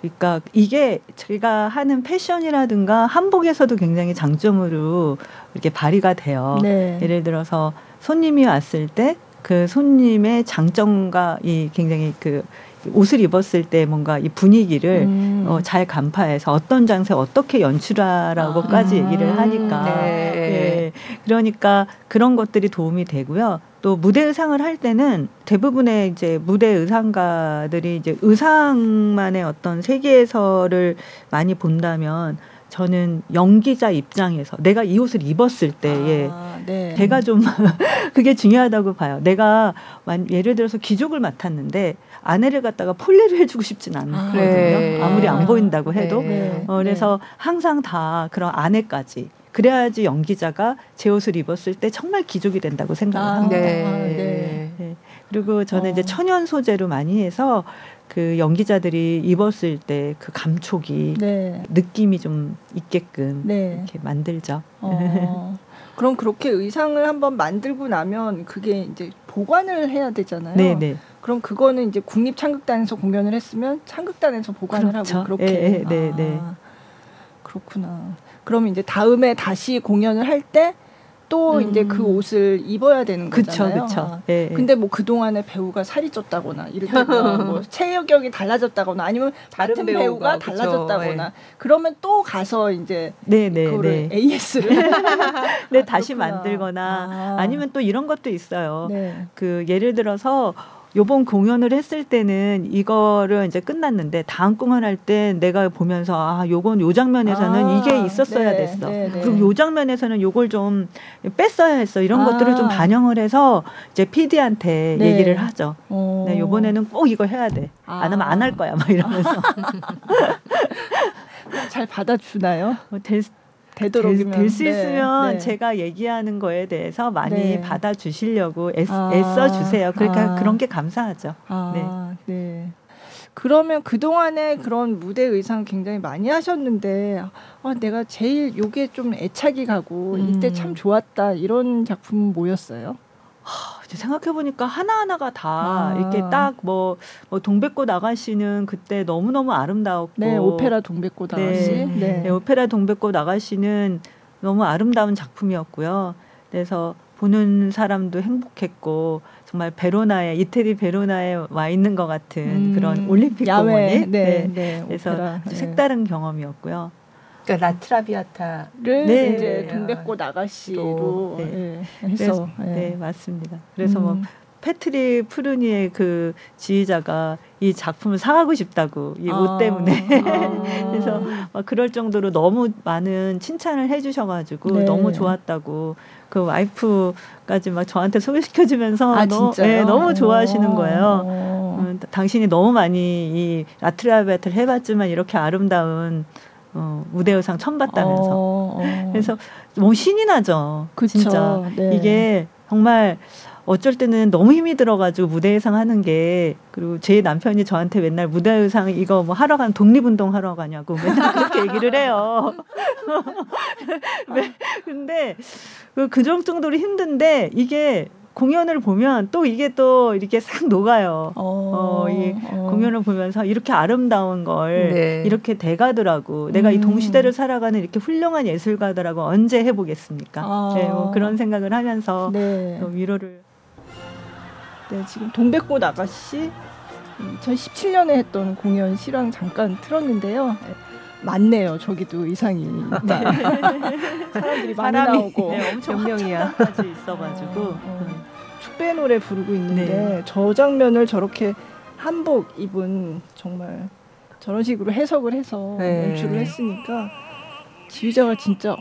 그러니까 이게 제가 하는 패션이라든가 한복에서도 굉장히 장점으로 이렇게 발휘가 돼요. 네. 예를 들어서 손님이 왔을 때 그 손님의 장점과 이 굉장히 그 옷을 입었을 때 뭔가 이 분위기를 음. 어, 잘 간파해서 어떤 장소에 어떻게 연출하라고까지 아. 얘기를 하니까 네. 예. 그러니까 그런 것들이 도움이 되고요. 또 무대 의상을 할 때는 대부분의 이제 무대 의상가들이 이제 의상만의 어떤 세계에서를 많이 본다면 저는 연기자 입장에서 내가 이 옷을 입었을 때에 아, 네. 제가 좀 그게 중요하다고 봐요. 내가 예를 들어서 기족을 맡았는데 아내를 갖다가 폴리를 해주고 싶진 않거든요. 아, 네. 아무리 안 보인다고 해도. 네. 어, 그래서 항상 다 그런 아내까지 그래야지 연기자가 제 옷을 입었을 때 정말 기족이 된다고 생각을 아, 합니다. 네. 아, 네. 네. 그리고 저는 어. 이제 천연 소재로 많이 해서 그 연기자들이 입었을 때 그 감촉이 네. 느낌이 좀 있게끔 네. 이렇게 만들죠. 어. 그럼 그렇게 의상을 한번 만들고 나면 그게 이제 보관을 해야 되잖아요. 네, 네. 그럼 그거는 이제 국립 창극단에서 공연을 했으면 창극단에서 보관을 그렇죠. 하고 그렇게. 네, 네, 네, 네. 아, 그렇구나. 그러면 이제 다음에 다시 공연을 할 때 또 음. 이제 그 옷을 입어야 되는 거잖아요. 그쵸, 그쵸. 예, 예. 근데 뭐 그 동안에 배우가 살이 쪘다거나 이를테면 뭐 체격이 달라졌다거나 아니면 다른 같은 배우가, 배우가 달라졌다거나 예. 그러면 또 가서 이제 네, 네, 네. AS를 네, 다시 만들거나 아. 니면또 이런 것도 있어요. 네. 그 예를 들어서 요번 공연을 했을 때는 이거를 이제 끝났는데 다음 공연할 때 내가 보면서 아 요건 요 장면에서는 아, 이게 있었어야 네, 됐어. 네, 네. 그리고 요 장면에서는 요걸 좀 뺐어야 했어. 이런 아. 것들을 좀 반영을 해서 이제 PD한테 네. 얘기를 하죠. 오. 네, 요번에는 꼭 이거 해야 돼. 아. 안 하면 안 할 거야. 막 이러면서. 잘 받아주나요? 뭐 될, 되도록이면 될수 네, 있으면 네. 제가 얘기하는 거에 대해서 많이 네. 받아 주시려고 애, 아, 애써 주세요. 그러니까 아. 그런 게 감사하죠. 아, 네. 네. 그러면 그 동안에 그런 무대 의상 굉장히 많이 하셨는데 아, 내가 제일 요게 좀 애착이 가고 음. 이때 참 좋았다 이런 작품은 뭐였어요? 이제 생각해 보니까 하나 하나가 다 아. 이렇게 딱뭐 뭐 동백꽃 아가씨는 그때 너무 너무 아름다웠고 네 오페라 동백꽃 네. 아가씨 네. 네. 네. 오페라 동백꽃 아가씨는 너무 아름다운 작품이었고요. 그래서 보는 사람도 행복했고 정말 베로나에 이태리 베로나에 와 있는 것 같은 음, 그런 올림픽 야외, 공원이 네, 네. 네, 그래서 오페라, 색다른 경험이었고요. 그러니까 라트라비아타를 네. 이제 동백꽃 아가씨로 네. 네. 해서 네. 네. 맞습니다. 그래서 뭐 음. 뭐 패트리 푸르니의 그 지휘자가 이 작품을 사가고 싶다고 이옷 아, 때문에 아. 그래서 막 그럴 정도로 너무 많은 칭찬을 해주셔가지고 네. 너무 좋았다고 그 와이프까지 막 저한테 소개시켜주면서 아, 너, 네, 너무 좋아하시는 거예요. 음, 당신이 너무 많이 이 라트라비아타를 해봤지만 이렇게 아름다운 어, 무대 의상 처음 봤다면서. 어, 어. 그래서 너무 신이 나죠. 그쵸, 진짜. 네. 이게 정말 어쩔 때는 너무 힘이 들어가지고 무대 의상 하는 게 그리고 제 남편이 저한테 맨날 무대 의상 이거 뭐 하러 가는 독립운동 하러 가냐고 맨날 그렇게 얘기를 해요. 네. 근데 그, 그 정도로 힘든데 이게 공연을 보면 또 이게 또 이렇게 싹 녹아요. 어, 어, 이 어. 공연을 보면서 이렇게 아름다운 걸 네. 이렇게 돼가더라고. 음. 내가 이 음. 동시대를 살아가는 이렇게 훌륭한 예술가더라고 언제 해보겠습니까? 아. 네, 뭐 그런 생각을 하면서 네. 위로를. 네, 지금 동백꽃 아가씨 2017년에 했던 공연 실황 잠깐 틀었는데요. 많네요. 저기도 의상이 네. 사람들이 많이 나오고 네, 엄청 명이야 있어가지고 어, 어. 축배 노래 부르고 있는데 네. 저 장면을 저렇게 한복 입은 정말 저런 식으로 해석을 해서 네. 연출을 했으니까 지휘자가 진짜 어,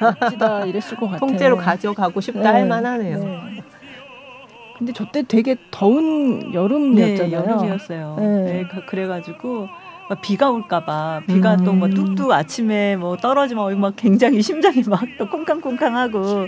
멋지다 이랬을 것 같아요. 통째로 가져가고 싶다 네. 할 만하네요. 네. 근데 저때 되게 더운 여름이었잖아요. 네, 여름이었어요. 네. 네 그래가지고 비가 올까봐 비가 음. 또뭐 뚝뚝 아침에 뭐 떨어지면 막 굉장히 심장이 막또 쿵쾅쿵쾅하고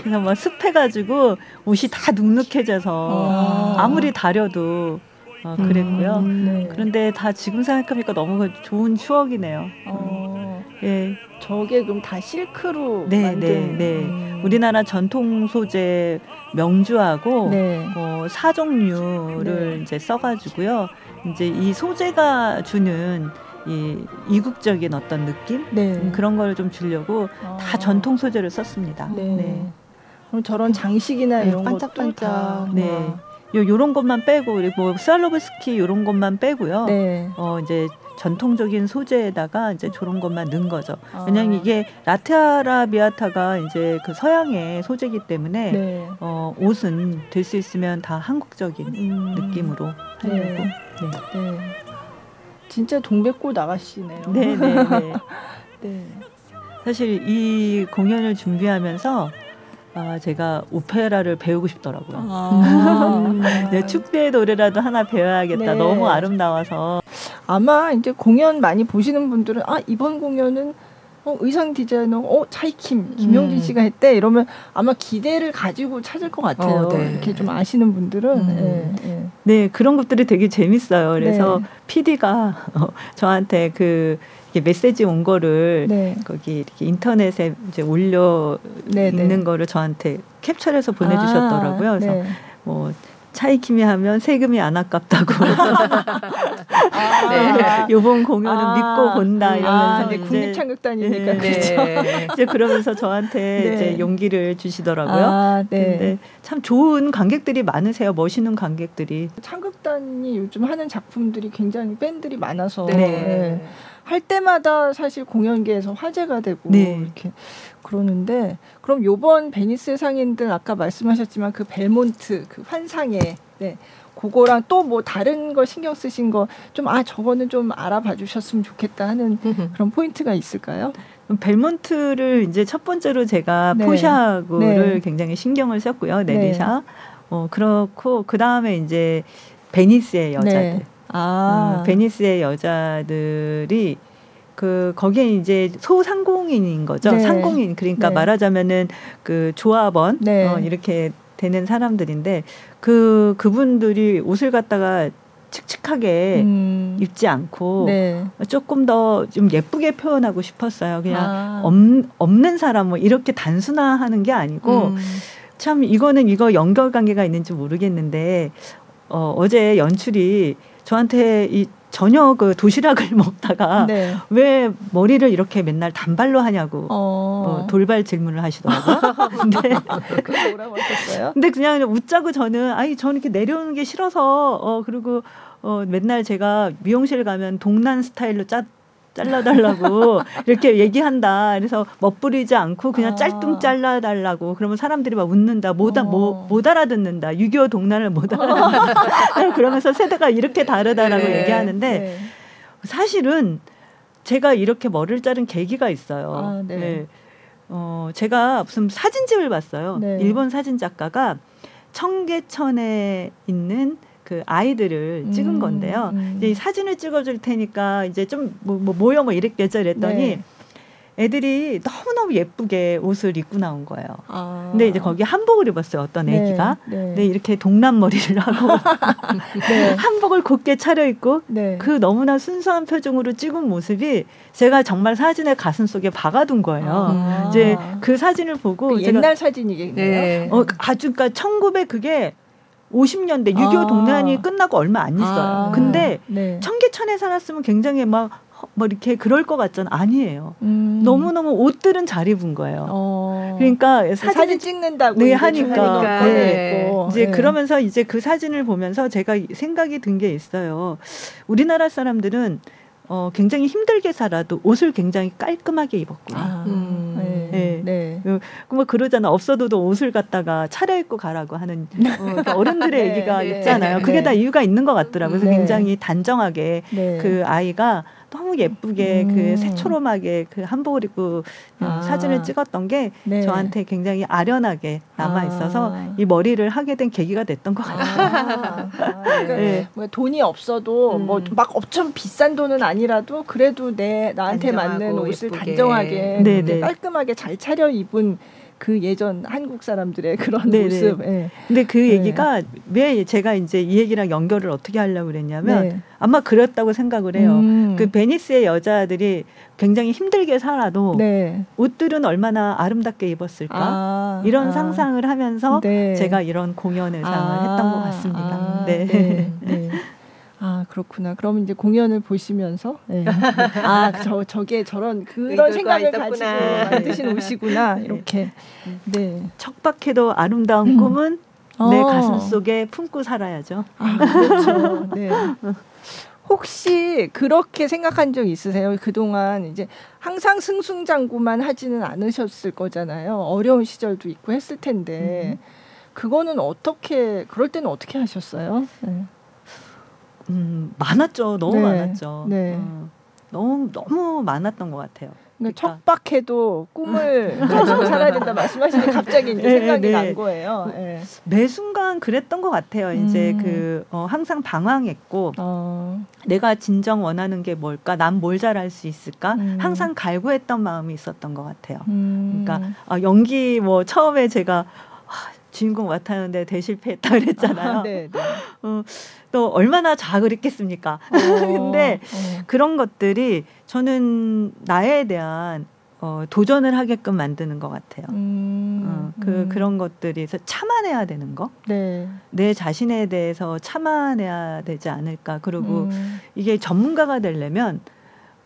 그래서 막 습해가지고 옷이 다 눅눅해져서 아. 무리 다려도 어, 그랬고요. 음, 네. 그런데 다 지금 생각하니까 너무 좋은 추억이네요. 어. 예. 저게 그럼 다 실크로 네, 만든. 네, 네. 음. 우리나라 전통 소재 명주하고 네. 어, 사종류를 네. 이제 써가지고요. 이제 이 소재가 주는 이 이국적인 어떤 느낌 네. 음, 그런 걸 좀 주려고 아. 다 전통 소재를 썼습니다. 네. 네. 그럼 저런 장식이나 네, 이런 반짝반짝. 네. 요 요런 것만 빼고 그리고 뭐 스왈로브스키 요런 것만 빼고요. 네. 어 이제 전통적인 소재에다가 이제 저런 것만 넣은 거죠. 아. 왜냐하면 이게 라테 아라비아타가 이제 그 서양의 소재이기 때문에 네. 어, 옷은 될 수 있으면 다 한국적인 음. 느낌으로 하려고. 네. 네. 네. 진짜 동백꽃 아가씨네요. 네, 네, 네. 네. 사실 이 공연을 준비하면서 아, 제가 오페라를 배우고 싶더라고요. 아. 네, 축제의 노래라도 하나 배워야겠다. 네. 너무 아름다워서. 아마 이제 공연 많이 보시는 분들은 아 이번 공연은 어, 의상 디자이너 어 차이킴 김용진 음. 씨가 했대 이러면 아마 기대를 가지고 찾을 것 같아요. 어, 네. 이렇게 좀 아시는 분들은 음. 네, 네. 네, 그런 것들이 되게 재밌어요. 그래서 PD가 네. 어, 저한테 그 메시지 온 거를 네. 거기 이렇게 인터넷에 이제 올려 네, 네. 있는 거를 저한테 캡처해서 보내주셨더라고요. 아, 그래서 네. 뭐 차이킴이 하면 세금이 안 아깝다고. 아, 네. 요번 공연은 아, 믿고 본다 이러면서 아, 네, 국립창극단이니까 네, 그렇죠. 네. 이제 그러면서 저한테 네. 이제 용기를 주시더라고요. 아, 네. 근데 참 좋은 관객들이 많으세요. 멋있는 관객들이. 창극단이 요즘 하는 작품들이 굉장히 팬들이 많아서 네. 네. 할 때마다 사실 공연계에서 화제가 되고 네. 이렇게 그러는데 그럼 요번 베니스 상인들 아까 말씀하셨지만 그 벨몬트 그 환상의 네. 그거랑 또 뭐 다른 거 신경 쓰신 거 좀 아 저거는 좀 알아봐 주셨으면 좋겠다 하는 그런 포인트가 있을까요? 벨몬트를 이제 첫 번째로 제가 네. 포샤그를 네. 굉장히 신경을 썼고요. 네리샤. 네. 어 그렇고 그 다음에 이제 베니스의 여자들. 네. 아. 어, 베니스의 여자들이 그 거기에 이제 소상공인인 거죠. 네. 상공인 그러니까 네. 말하자면은 그 조합원 네. 어, 이렇게 되는 사람들인데 그 그분들이 옷을 갖다가 칙칙하게 음. 입지 않고 네. 조금 더 좀 예쁘게 표현하고 싶었어요. 그냥 아. 없, 없는 사람 뭐 이렇게 단순화하는 게 아니고 음. 참 이거는 이거 연결 관계가 있는지 모르겠는데 어, 어제 연출이 저한테 이 저녁 그 도시락을 먹다가 네. 왜 머리를 이렇게 맨날 단발로 하냐고 어. 뭐 돌발 질문을 하시더라고요. 근데? 근데 그냥 웃자고 저는 아니 저는 이렇게 내려오는 게 싫어서 어 그리고 어 맨날 제가 미용실 가면 동난 스타일로 짜 잘라달라고 이렇게 얘기한다. 그래서 멋부리지 않고 그냥 아. 짤뚱 잘라달라고. 그러면 사람들이 막 웃는다. 못, 아, 뭐, 못 알아듣는다. 6.25 동란을 못 알아듣는다. 그러면서 세대가 이렇게 다르다라고 네. 얘기하는데 네. 사실은 제가 이렇게 머리를 자른 계기가 있어요. 아, 네. 네. 어, 제가 무슨 사진집을 봤어요. 네. 일본 사진 작가가 청계천에 있는 그 아이들을 음, 찍은 건데요. 음. 이제 이 사진을 찍어줄 테니까 이제 좀 뭐 뭐 모여 뭐 이랬겠죠 이랬더니 네. 애들이 너무너무 예쁘게 옷을 입고 나온 거예요. 아. 근데 이제 거기 한복을 입었어요. 어떤 네. 애기가. 네. 네. 이렇게 동남 머리를 하고 네. 한복을 곱게 차려입고 네. 그 너무나 순수한 표정으로 찍은 모습이 제가 정말 사진의 가슴 속에 박아둔 거예요. 아. 이제 그 사진을 보고 그 옛날 사진이겠네요. 네. 어, 아주 그러니까 1900 그게 50년대 6.25 아. 동란이 끝나고 얼마 안 있어요. 아. 근데 네. 청계천에 살았으면 굉장히 막뭐 이렇게 그럴 것 같잖아. 아니에요. 음. 너무너무 옷들은 잘 입은 거예요. 어. 그러니까 사진, 사진 찍는다고 네, 하니까. 하니까. 네. 네. 이제 네. 그러면서 이제 그 사진을 보면서 제가 생각이 든 게 있어요. 우리나라 사람들은 어, 굉장히 힘들게 살아도 옷을 굉장히 깔끔하게 입었구나. 아, 음. 네. 네. 네. 그, 뭐 그러잖아. 없어도 옷을 갖다가 차려입고 가라고 하는 어, 그러니까 어른들의 네. 얘기가 네. 있잖아요. 그게 다 이유가 있는 것 같더라고요. 그래서 네. 굉장히 단정하게 그 아이가 너무 예쁘게 그 음. 그 새초롬하게 그 한복을 입고 음, 아. 사진을 찍었던 게 네. 저한테 굉장히 아련하게 남아 있어서 아. 이 머리를 하게 된 계기가 됐던 것 같아요. 아. 그러니까 네. 뭐 돈이 없어도 음. 뭐막 엄청 비싼 돈은 아니라도 그래도 내 나한테 맞는 옷을 예쁘게. 단정하게 네, 네. 깔끔하게 잘 차려 입은 그 예전 한국 사람들의 그런 네네. 모습. 예. 근데 그 네. 얘기가 왜 제가 이제 이 얘기랑 연결을 어떻게 하려고 그랬냐면 네. 아마 그랬다고 생각을 해요. 음. 그 베니스의 여자들이 굉장히 힘들게 살아도 네. 옷들은 얼마나 아름답게 입었을까 아, 이런 아. 상상을 하면서 네. 제가 이런 공연 의상을 아, 했던 것 같습니다. 아, 네. 아 그렇구나. 그럼 이제 공연을 보시면서 네. 아저 저게 저런 그런 생각을 가지고 만드신 옷이구나 네. 이렇게. 네. 척박해도 아름다운 음. 꿈은 어. 내 가슴 속에 품고 살아야죠. 아, 그렇죠. 네. 혹시 그렇게 생각한 적 있으세요? 그동안 이제 항상 승승장구만 하지는 않으셨을 거잖아요. 어려운 시절도 있고 했을 텐데 음. 그거는 어떻게 그럴 때는 어떻게 하셨어요? 네. 음, 많았죠. 너무 네. 많았죠. 네. 어, 너무 너무 많았던 것 같아요. 그러니까 척박해도 꿈을 가지고 살아야 된다 말씀하시니 갑자기 이제 네, 생각이 네. 난 거예요. 네. 매 순간 그랬던 것 같아요. 이제 음. 그 어, 항상 방황했고 어. 내가 진정 원하는 게 뭘까? 난 뭘 잘할 수 있을까? 음. 항상 갈구했던 마음이 있었던 것 같아요. 음. 그러니까 어, 연기 뭐 처음에 제가 주인공 맡았는데 대실패했다 그랬잖아요. 아, 네, 네. 어, 또 얼마나 자학을 했겠습니까? 어, 근데 어. 그런 것들이 저는 나에 대한 어, 도전을 하게끔 만드는 것 같아요. 음, 어, 그 음. 그런 것들이 참아내야 되는 거, 네. 내 자신에 대해서 참아내야 되지 않을까. 그리고 음. 이게 전문가가 되려면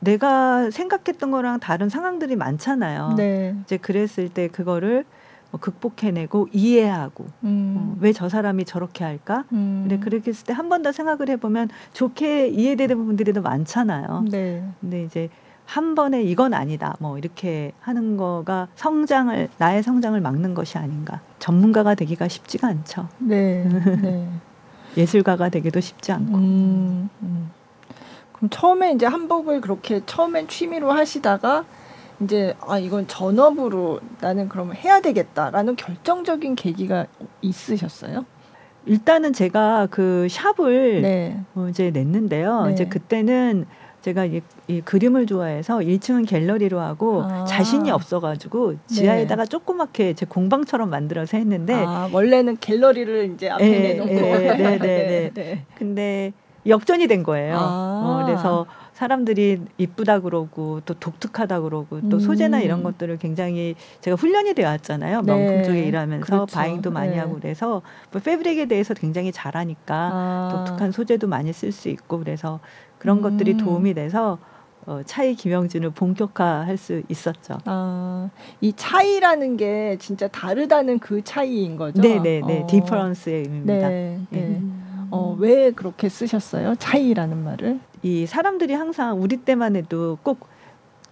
내가 생각했던 거랑 다른 상황들이 많잖아요. 네. 이제 그랬을 때 그거를 뭐 극복해내고 이해하고 음. 어, 왜저 사람이 저렇게 할까? 음. 근데 그렇게 했을 때 한 번 더 생각을 해보면 좋게 이해되는 부분들이 더 많잖아요. 네. 근데 이제 한 번에 이건 아니다. 뭐 이렇게 하는 거가 성장을 나의 성장을 막는 것이 아닌가. 전문가가 되기가 쉽지가 않죠. 네. 네. 예술가가 되기도 쉽지 않고. 음, 음. 그럼 처음에 이제 한복을 그렇게 처음엔 취미로 하시다가 이제 아 이건 전업으로 나는 그러면 해야 되겠다라는 결정적인 계기가 있으셨어요? 일단은 제가 그 샵을 네. 어 이제 냈는데요. 네. 이제 그때는 제가 이, 이, 그림을 좋아해서 1층은 갤러리로 하고 아. 자신이 없어가지고 지하에다가 네. 조그맣게 제 공방처럼 만들어서 했는데 아, 원래는 갤러리를 이제 앞에 네, 내놓고 네, 네, 네, 네. 네. 근데 역전이 된 거예요. 아. 어, 그래서 사람들이 이쁘다 그러고 또 독특하다 그러고 또 음. 소재나 이런 것들을 굉장히 제가 훈련이 되어 왔잖아요. 네. 명품 쪽에 일하면서 그렇죠. 바잉도 많이 네. 하고 그래서 뭐 패브릭에 대해서 굉장히 잘하니까 아. 독특한 소재도 많이 쓸 수 있고 그래서 그런 음. 것들이 도움이 돼서 어, 차이 김영진을 본격화할 수 있었죠. 아, 이 차이라는 게 진짜 다르다는 그 차이인 거죠. 네네네. 네. 어. 디퍼런스의 의미입니다. 네, 네. 네. 어, 왜 그렇게 쓰셨어요? 차이라는 말을? 이 사람들이 항상 우리 때만 해도 꼭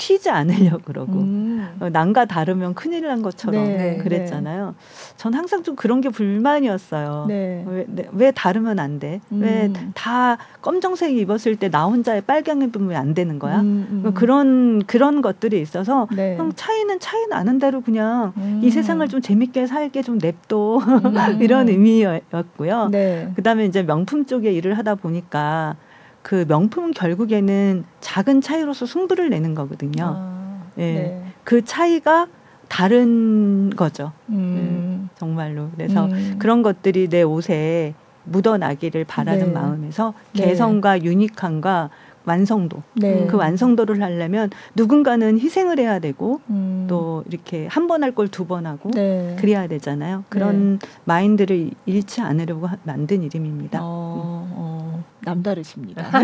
튀지 않으려 그러고 음. 어, 남과 다르면 큰일 난 것처럼 네, 그랬잖아요. 네. 전 항상 좀 그런 게 불만이었어요. 네. 왜, 네, 왜 다르면 안 돼? 음. 왜다 검정색 입었을 때 나 혼자의 빨강 입으면 안 되는 거야? 음, 음. 뭐 그런 그런 것들이 있어서 네. 차이는 차이 나는 대로 그냥 이 음. 세상을 좀 재밌게 살게 좀 냅둬 음. 이런 의미였고요. 네. 그다음에 이제 명품 쪽에 일을 하다 보니까 그 명품은 결국에는 작은 차이로서 승부를 내는 거거든요. 아, 예. 네. 그 차이가 다른 거죠. 음. 예, 정말로. 그래서 음. 그런 것들이 내 옷에 묻어나기를 바라는 네. 마음에서 네. 개성과 유니함과 완성도 네. 그 완성도를 하려면 누군가는 희생을 해야 되고 음. 또 이렇게 한 번 할 걸 두 번 하고 네. 그래야 되잖아요. 그런 네. 마인드를 잃지 않으려고 만든 이름입니다. 어, 어, 남다르십니다.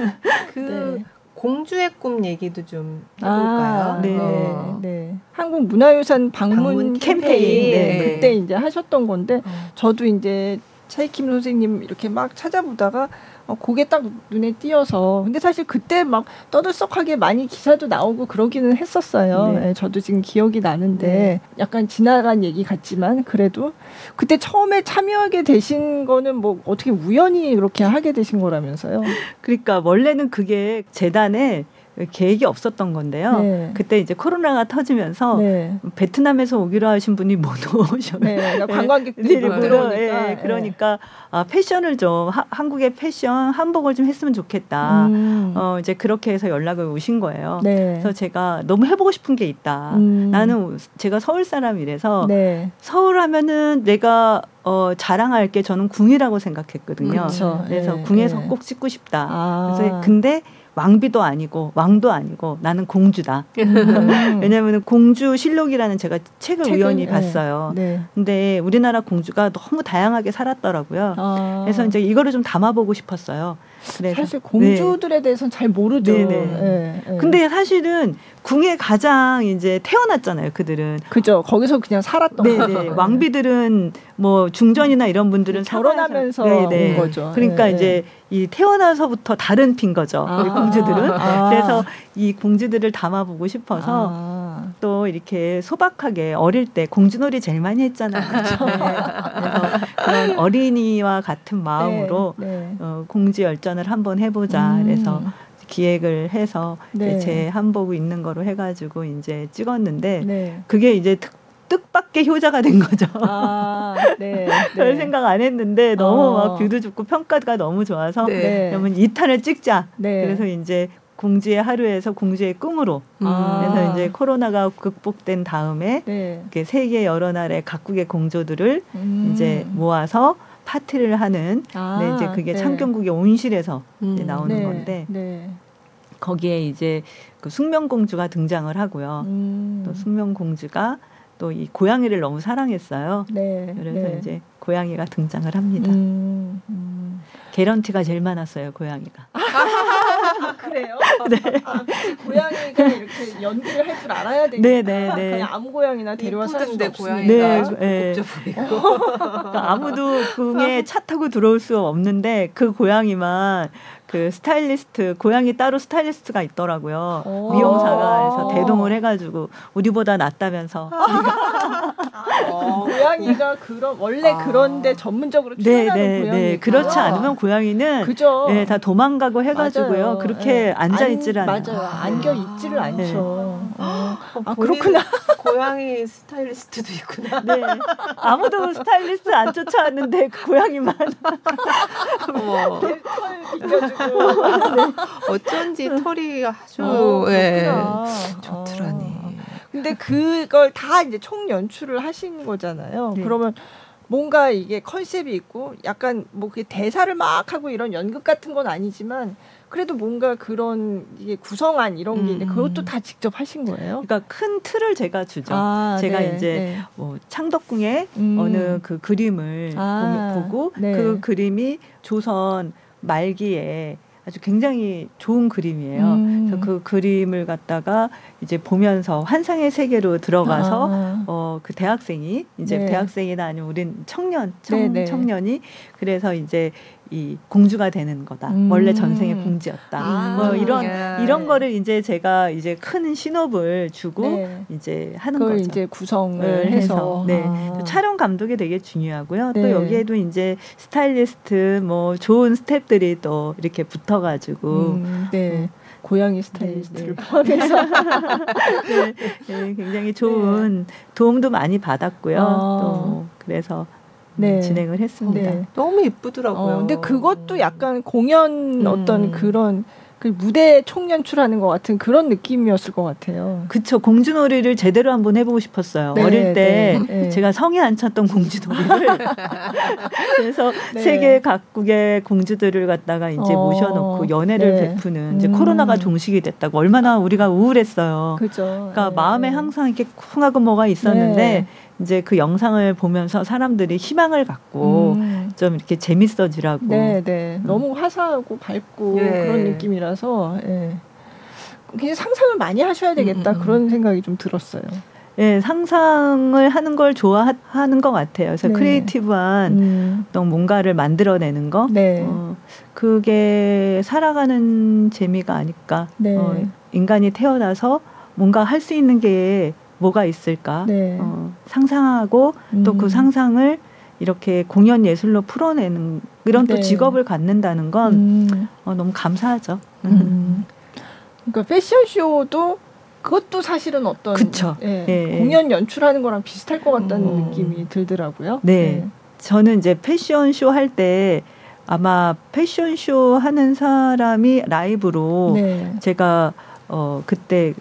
그 네. 공주의 꿈 얘기도 좀 해볼까요? 아, 네, 어. 네. 한국 문화유산 방문, 방문 캠페인, 캠페인. 네. 그때 이제 하셨던 건데 어. 저도 이제 차이킴 선생님 이렇게 막 찾아보다가 어, 그게 딱 눈에 띄어서 근데 사실 그때 막 떠들썩하게 많이 기사도 나오고 그러기는 했었어요. 네. 네, 저도 지금 기억이 나는데 네. 약간 지나간 얘기 같지만 그래도 그때 처음에 참여하게 되신 거는 뭐 어떻게 우연히 그렇게 하게 되신 거라면서요? 그러니까 원래는 그게 재단에 계획이 없었던 건데요. 네. 그때 이제 코로나가 터지면서 네. 베트남에서 오기로 하신 분이 못 오셨네. 네, 그러니까 관광객들이 못 들어오니까. 예, 그러니까 아, 패션을 좀 하, 한국의 패션 한복을 좀 했으면 좋겠다. 음. 어 이제 그렇게 해서 연락을 오신 거예요. 네. 그래서 제가 너무 해보고 싶은 게 있다. 음. 나는 제가 서울 사람이라서 네. 서울 하면은 내가 어, 자랑할 게 저는 궁이라고 생각했거든요. 그쵸. 그래서 네, 궁에서 네. 꼭 찍고 싶다. 아. 그래서 근데 왕비도 아니고 왕도 아니고 나는 공주다. 음. 왜냐하면 공주 실록이라는 제가 책을 책은, 우연히 네. 봤어요. 네. 근데 우리나라 공주가 너무 다양하게 살았더라고요. 아. 그래서 이제 이거를 좀 담아보고 싶었어요. 그래서 사실 공주들에 네. 대해서는 잘 모르죠. 네네. 네, 네. 근데 사실은 궁에 가장 이제 태어났잖아요. 그들은. 그죠. 거기서 그냥 살았던 네네. 왕비들은 뭐 중전이나 이런 분들은 결혼하면서 온 거죠. 그러니까 네. 이제 이 태어나서부터 다른 핀 거죠. 아. 공주들은. 아. 그래서 이 공주들을 담아보고 싶어서 아. 또 이렇게 소박하게 어릴 때 공주놀이 제일 많이 했잖아요. 그렇죠? 네. 그래서 그런 어린이와 같은 마음으로 네. 네. 어, 공주 열전을 한번 해보자. 음. 그래서 기획을 해서 네. 제 한복 있는 거로 해가지고 이제 찍었는데 네. 그게 이제 특 뜻밖의 효자가 된 거죠. 아, 네, 별 네. 생각 안 했는데 너무 어. 막 view도 좋고 평가가 너무 좋아서 네. 그러면 2탄을 찍자. 네. 그래서 이제 공주의 하루에서 공주의 꿈으로 아. 그래서 이제 코로나가 극복된 다음에 네. 이렇게 세계 여러 나라의 각국의 공주들을 음. 이제 모아서 파티를 하는 아, 네, 이제 그게 네. 창경국의 온실에서 음. 이제 나오는 네. 건데 네. 거기에 이제 그 숙명공주가 등장을 하고요. 음. 또 숙명공주가 또 이 고양이를 너무 사랑했어요. 네. 그래서 네. 이제 고양이가 등장을 합니다. 개런티가 제일 많았어요, 고양이가. 아, 그래요? 네. 아, 고양이가 이렇게 연기를 할 줄 알아야 되니까 네, 네, 네. 그냥 아무 고양이나 데려와서 할수 없으니까. 네, 네. 그러니까 아무도 궁에 차 타고 들어올 수 없는데 그 고양이만 그 스타일리스트 고양이 따로 스타일리스트가 있더라고요. 미용사가 해서 대동을 해가지고 우리보다 낫다면서. 아, 고양이가 그런 원래 아. 그런데 전문적으로 출연하는 네, 네, 고양이. 네. 그렇지 않으면 고양이는 그죠. 네, 다 도망가고 해가지고요. 맞아요. 그렇게 네. 앉아 있지를 않아요. 맞아요. 안겨 있지를 아. 않죠. 네. 어. 아 그렇구나. 고양이 스타일리스트도 있구나. 네. 아무도 스타일리스트 안 쫓아왔는데 그 고양이만. 털 빌려주고. 네. 어쩐지 털이 아주 어, 예. 좋더라니. 어. 근데 그걸 다 이제 총 연출을 하신 거잖아요. 네. 그러면 뭔가 이게 컨셉이 있고 약간 뭐 그 대사를 막 하고 이런 연극 같은 건 아니지만 그래도 뭔가 그런 이게 구성안 이런 게 음. 그것도 다 직접 하신 거예요? 그러니까 큰 틀을 제가 주죠. 아, 제가 네, 이제 네. 뭐 창덕궁의 음. 어느 그 그림을 아, 보고 네. 그 그림이 조선 말기에 아주 굉장히 좋은 그림이에요. 음. 그래서 그 그림을 갖다가 이제 보면서 환상의 세계로 들어가서 아. 어그 대학생이 이제 네. 대학생이나 아니면 우린 청년 청, 네, 네. 청년이 그래서 이제 이 공주가 되는 거다. 음. 원래 전생의 공주였다. 아. 뭐 이런 예. 이런 거를 이제 제가 이제 큰 신업을 주고 네. 이제 하는 거죠. 이제 구성을 네, 해서 네. 아. 촬영 감독이 되게 중요하고요. 네. 또 여기에도 이제 스타일리스트 뭐 좋은 스탭들이 또 이렇게 붙어 가지고 음. 네. 어. 고양이 스타일리스트를 네, 네. 포함해서 네, 네, 굉장히 좋은 네. 도움도 많이 받았고요. 아. 또 그래서 네. 진행을 했습니다. 네. 너무 예쁘더라고요. 어, 근데 그것도 약간 공연 음. 어떤 그런 그 무대 총연출하는 것 같은 그런 느낌이었을 것 같아요. 그쵸. 공주놀이를 제대로 한번 해보고 싶었어요. 네, 어릴 때 네, 네. 제가 성에 안 찼던 공주놀이를. 그래서 네. 세계 각국의 공주들을 갖다가 이제 어, 모셔놓고 연애를 네. 베푸는 이제 음. 코로나가 종식이 됐다고 얼마나 우리가 우울했어요. 그죠. 그러니까 네. 마음에 항상 이렇게 쿵하고 뭐가 있었는데 이제 그 영상을 보면서 사람들이 희망을 갖고 음. 좀 이렇게 재밌어지라고. 네, 네. 음. 너무 화사하고 밝고 예. 그런 느낌이라서 예. 그냥 상상을 많이 하셔야 되겠다 음, 음, 음. 그런 생각이 좀 들었어요. 예, 상상을 하는 걸 좋아하는 것 같아요. 그래서 네. creative한 음. 어떤 뭔가를 만들어내는 거, 네. 어, 그게 살아가는 재미가 아닐까. 네. 어, 인간이 태어나서 뭔가 할 수 있는 게 뭐가 있을까. 네. 어, 상상하고 음. 또그 상상을 이렇게 공연 예술로 풀어내는 이런 또 네. 직업을 갖는다는 건 음. 어, 너무 감사하죠. 음. 그러니까 패션쇼도 그것도 사실은 어떤 그쵸. 예, 예. 공연 연출하는 거랑 비슷할 것 같다는 음. 느낌이 들더라고요. 네. 네. 저는 이제 패션쇼 할 때 아마 패션쇼 하는 사람이 라이브로 네. 제가 어 그때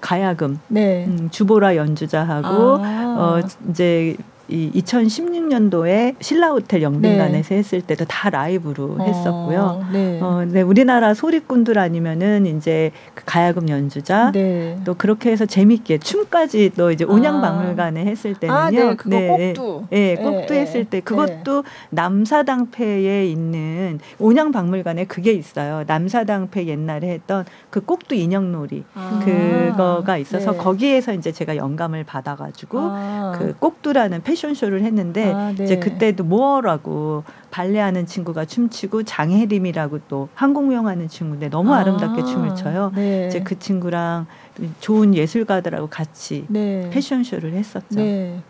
가야금 네. 음, 주보라 연주자하고 아. 어 이제 이 2016년도에 신라 호텔 영빈관에서 네. 했을 때도 다 라이브로 어, 했었고요. 네. 어, 네, 우리나라 소리꾼들 아니면은 이제 그 가야금 연주자 네. 또 그렇게 해서 재밌게 춤까지 또 이제 온양박물관에 했을 때는요. 아, 네, 그거 네, 꼭두. 네, 꼭두 네, 했을 때 네. 그것도 남사당패에 있는 온양박물관에 그게 있어요. 남사당패 옛날에 했던 그 꼭두 인형놀이 아, 그거가 있어서 네. 거기에서 이제 제가 영감을 받아가지고 아. 그 꼭두라는 패션 패션쇼를 했는데 아, 네. 이제 그때도 모어라고 발레하는 친구가 춤추고 장혜림이라고 또 한국무용하는 친구인데 너무 아, 름답게 춤을 춰요. 네. 이제 그 친구랑 좋은 예술가들하고 같이 네. 패션쇼를 했었죠. 네.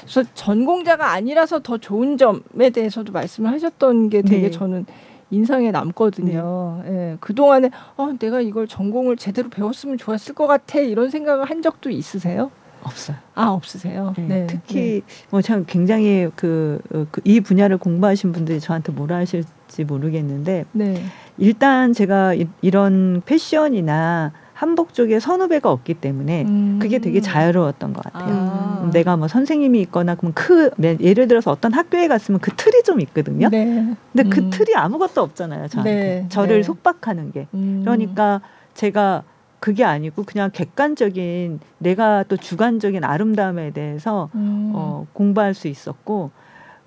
그래서 전공자가 아니라서 더 좋은 점에 대해서도 말씀을 하셨던 게 되게 네. 저는 인상에 남거든요. 네. 예. 그동안에 어, 내가 이걸 전공을 제대로 배웠으면 좋았을 것 같아 이런 생각을 한 적도 있으세요? 없어요. 아 없으세요. 네. 네. 특히 네. 뭐참 굉장히 그, 어, 그, 이 분야를 공부하신 분들이 저한테 뭐라 하실지 모르겠는데 네. 일단 제가 이, 이런 패션이나 한복 쪽에 선후배가 없기 때문에 음. 그게 되게 자유로웠던 것 같아요. 아. 음, 내가 뭐 선생님이 있거나 그러면 그 예를 들어서 어떤 학교에 갔으면 그 틀이 좀 있거든요. 네. 근데 그 음. 그 틀이 아무것도 없잖아요. 저한테 네. 저를 네. 속박하는 게. 음. 그러니까 제가 그게 아니고 그냥 객관적인 내가 또 주관적인 아름다움에 대해서 음. 어, 공부할 수 있었고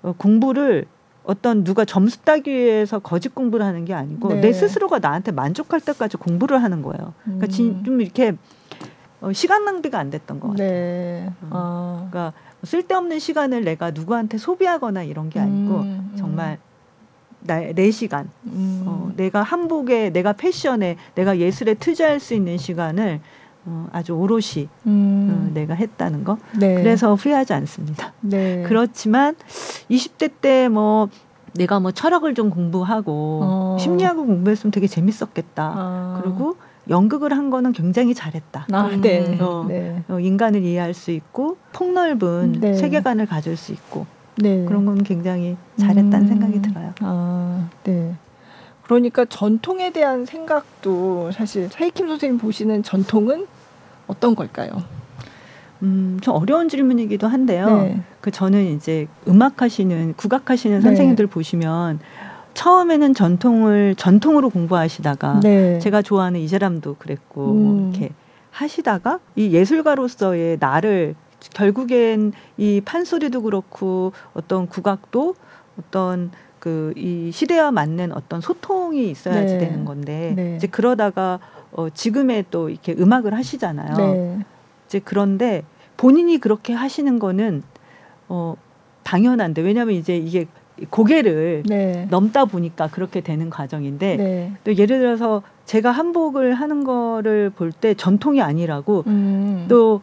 어, 공부를 어떤 누가 점수 따기 위해서 거짓 공부를 하는 게 아니고 네. 내 스스로가 나한테 만족할 때까지 공부를 하는 거예요. 그러니까 음. 좀 이렇게 어, 시간 낭비가 안 됐던 것 같아요. 네. 어. 아. 그러니까 쓸데없는 시간을 내가 누구한테 소비하거나 이런 게 아니고 음. 음. 정말 나 내 시간, 음. 어, 내가 한복에, 내가 패션에, 내가 예술에 투자할 수 있는 시간을 어, 아주 오롯이 음. 어, 내가 했다는 거. 네. 그래서 후회하지 않습니다. 네. 그렇지만 20대 때 뭐 내가 뭐 철학을 좀 공부하고 어. 심리학을 공부했으면 되게 재밌었겠다. 아. 그리고 연극을 한 거는 굉장히 잘했다. 아, 네. 어, 네. 어, 인간을 이해할 수 있고 폭넓은 네. 세계관을 가질 수 있고 네. 그런 건 굉장히 잘했다는 음. 생각이 들어요. 아, 네. 그러니까 전통에 대한 생각도 사실 차이킴 선생님 보시는 전통은 어떤 걸까요? 음, 좀 어려운 질문이기도 한데요. 네. 그 저는 이제 음악 하시는 국악 하시는 네. 선생님들 보시면 처음에는 전통을 전통으로 공부하시다가 네. 제가 좋아하는 이 사람도 그랬고 음. 이렇게 하시다가 이 예술가로서의 나를 결국엔 이 판소리도 그렇고 어떤 국악도 어떤 그 이 시대와 맞는 어떤 소통이 있어야지 네. 되는 건데 네. 이제 그러다가 어 지금의 또 이렇게 음악을 하시잖아요. 네. 이제 그런데 본인이 그렇게 하시는 거는 어 당연한데 왜냐하면 이제 이게 고개를 네. 넘다 보니까 그렇게 되는 과정인데 네. 또 예를 들어서 제가 한복을 하는 거를 볼 때 전통이 아니라고 음. 또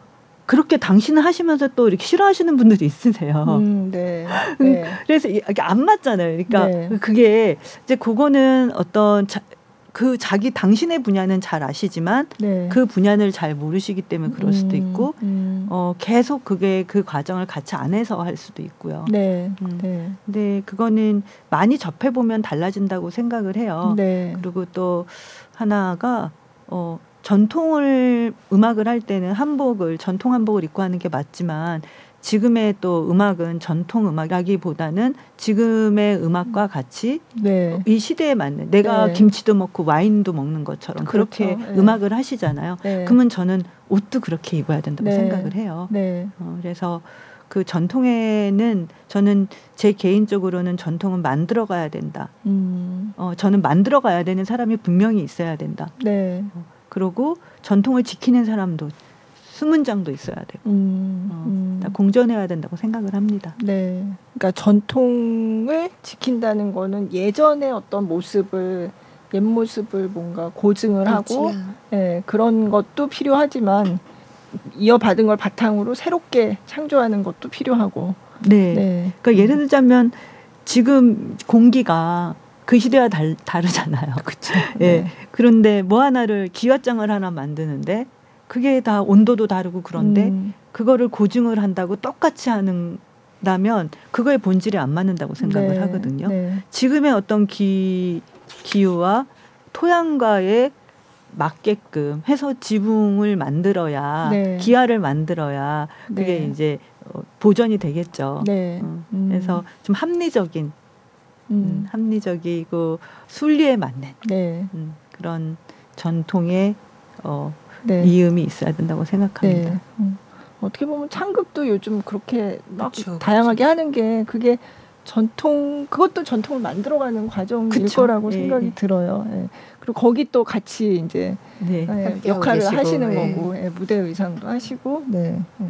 그렇게 당신은 하시면서 또 이렇게 싫어하시는 분들이 있으세요. 음, 네. 네. 그래서 이게 안 맞잖아요. 그러니까 네. 그게 이제 그거는 어떤 자, 그 자기 당신의 분야는 잘 아시지만 네. 그 분야를 잘 모르시기 때문에 그럴 수도 음, 있고 음. 어 계속 그게 그 과정을 같이 안 해서 할 수도 있고요. 네. 음. 네. 근데 그거는 많이 접해 보면 달라진다고 생각을 해요. 네. 그리고 또 하나가 어 전통을 음악을 할 때는 한복을 전통 한복을 입고 하는 게 맞지만 지금의 또 음악은 전통 음악이라기보다는 지금의 음악과 같이 네. 이 시대에 맞는 내가 네. 김치도 먹고 와인도 먹는 것처럼 그렇게 그렇죠. 네. 음악을 하시잖아요. 네. 그러면 저는 옷도 그렇게 입어야 된다고 네. 생각을 해요. 네. 어, 그래서 그 전통에는 저는 제 개인적으로는 전통은 만들어 가야 된다. 음. 어, 저는 만들어 가야 되는 사람이 분명히 있어야 된다. 네. 어, 그러고 전통을 지키는 사람도 수문장도 있어야 되고 음, 어, 음. 다 공존해야 된다고 생각을 합니다. 네, 그러니까 전통을 지킨다는 거는 예전의 어떤 모습을 옛 모습을 뭔가 고증을 그렇지. 하고 네, 그런 것도 필요하지만 이어받은 걸 바탕으로 새롭게 창조하는 것도 필요하고. 네. 네. 그러니까 예를 들자면 지금 공기가 그 시대와 달, 다르잖아요. 그렇죠. 예. 네. 그런데 뭐 하나를 기와장을 하나 만드는데 그게 다 온도도 다르고 그런데 음. 그거를 고증을 한다고 똑같이 하는 다면 그거의 본질이 안 맞는다고 생각을 네. 하거든요. 네. 지금의 어떤 기 기후와 토양과의 맞게끔 해서 지붕을 만들어야 네. 기아를 만들어야 그게 네. 이제 어, 보존이 되겠죠. 네. 어, 음. 그래서 좀 합리적인 음. 음, 합리적이고 순리에 맞는 네. 음, 그런 전통의 어, 네. 이음이 있어야 된다고 생각합니다. 네. 음. 어떻게 보면 창극도 요즘 그렇게 막 그쵸, 다양하게 그쵸. 하는 게 그게 전통 그것도 전통을 만들어가는 과정일 그쵸? 거라고 예, 생각이 예. 들어요. 예. 그리고 거기 또 같이 이제 네. 예, 역할을 계시고, 하시는 예. 거고 예, 무대 의상도 하시고. 네. 예.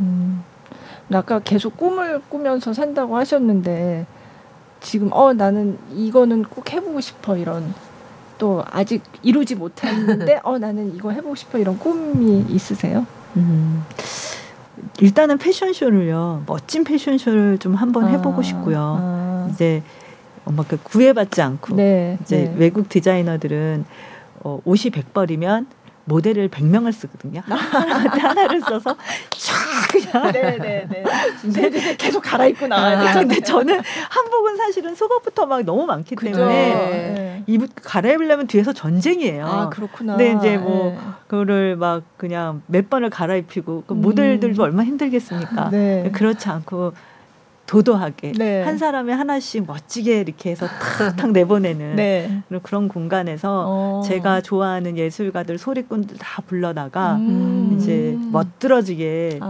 음. 아까 계속 꿈을 꾸면서 산다고 하셨는데 지금 어 나는 이거는 꼭 해보고 싶어 이런 또 아직 이루지 못했는데 어 나는 이거 해보고 싶어 이런 꿈이 있으세요? 음. 일단은 패션쇼를요 멋진 패션쇼를 좀 한번 해보고 아, 싶고요. 아. 이제 막그 구애받지 않고 네, 이제 네. 외국 디자이너들은 어, 옷이 백벌이면 모델을 100명을 쓰거든요. 하나를 써서 쫙 그냥 네네네 네, 네. 네, 계속 갈아입고 나와야 돼. 아, 근데 저는 한복은 사실은 속옷부터 막 너무 많기 그죠. 때문에 네. 입 갈아입으려면 뒤에서 전쟁이에요. 아 그렇구나. 근데 이제 뭐 네. 그거를 막 그냥 몇 번을 갈아입히고 그 모델들도 음. 얼마나 힘들겠습니까? 네. 그렇지 않고 도도하게 네. 한 사람이 하나씩 멋지게 이렇게 해서 탁탁 내보내는 네. 그런 공간에서 어. 제가 좋아하는 예술가들 소리꾼들 다 불러다가 음. 이제 멋들어지게 아.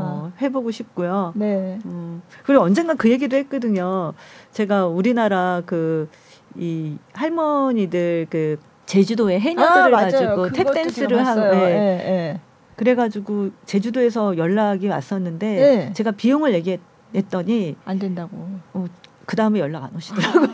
어, 해보고 싶고요. 네. 음. 그리고 언젠가 그 얘기도 했거든요. 제가 우리나라 그 이 할머니들 그 제주도에 해녀들을 아, 가지고 탭 댄스를 하고 네. 네. 그래가지고 제주도에서 연락이 왔었는데 네. 제가 비용을 얘기했 했더니 안 된다고. 어, 그 다음에 연락 안 오시더라고요.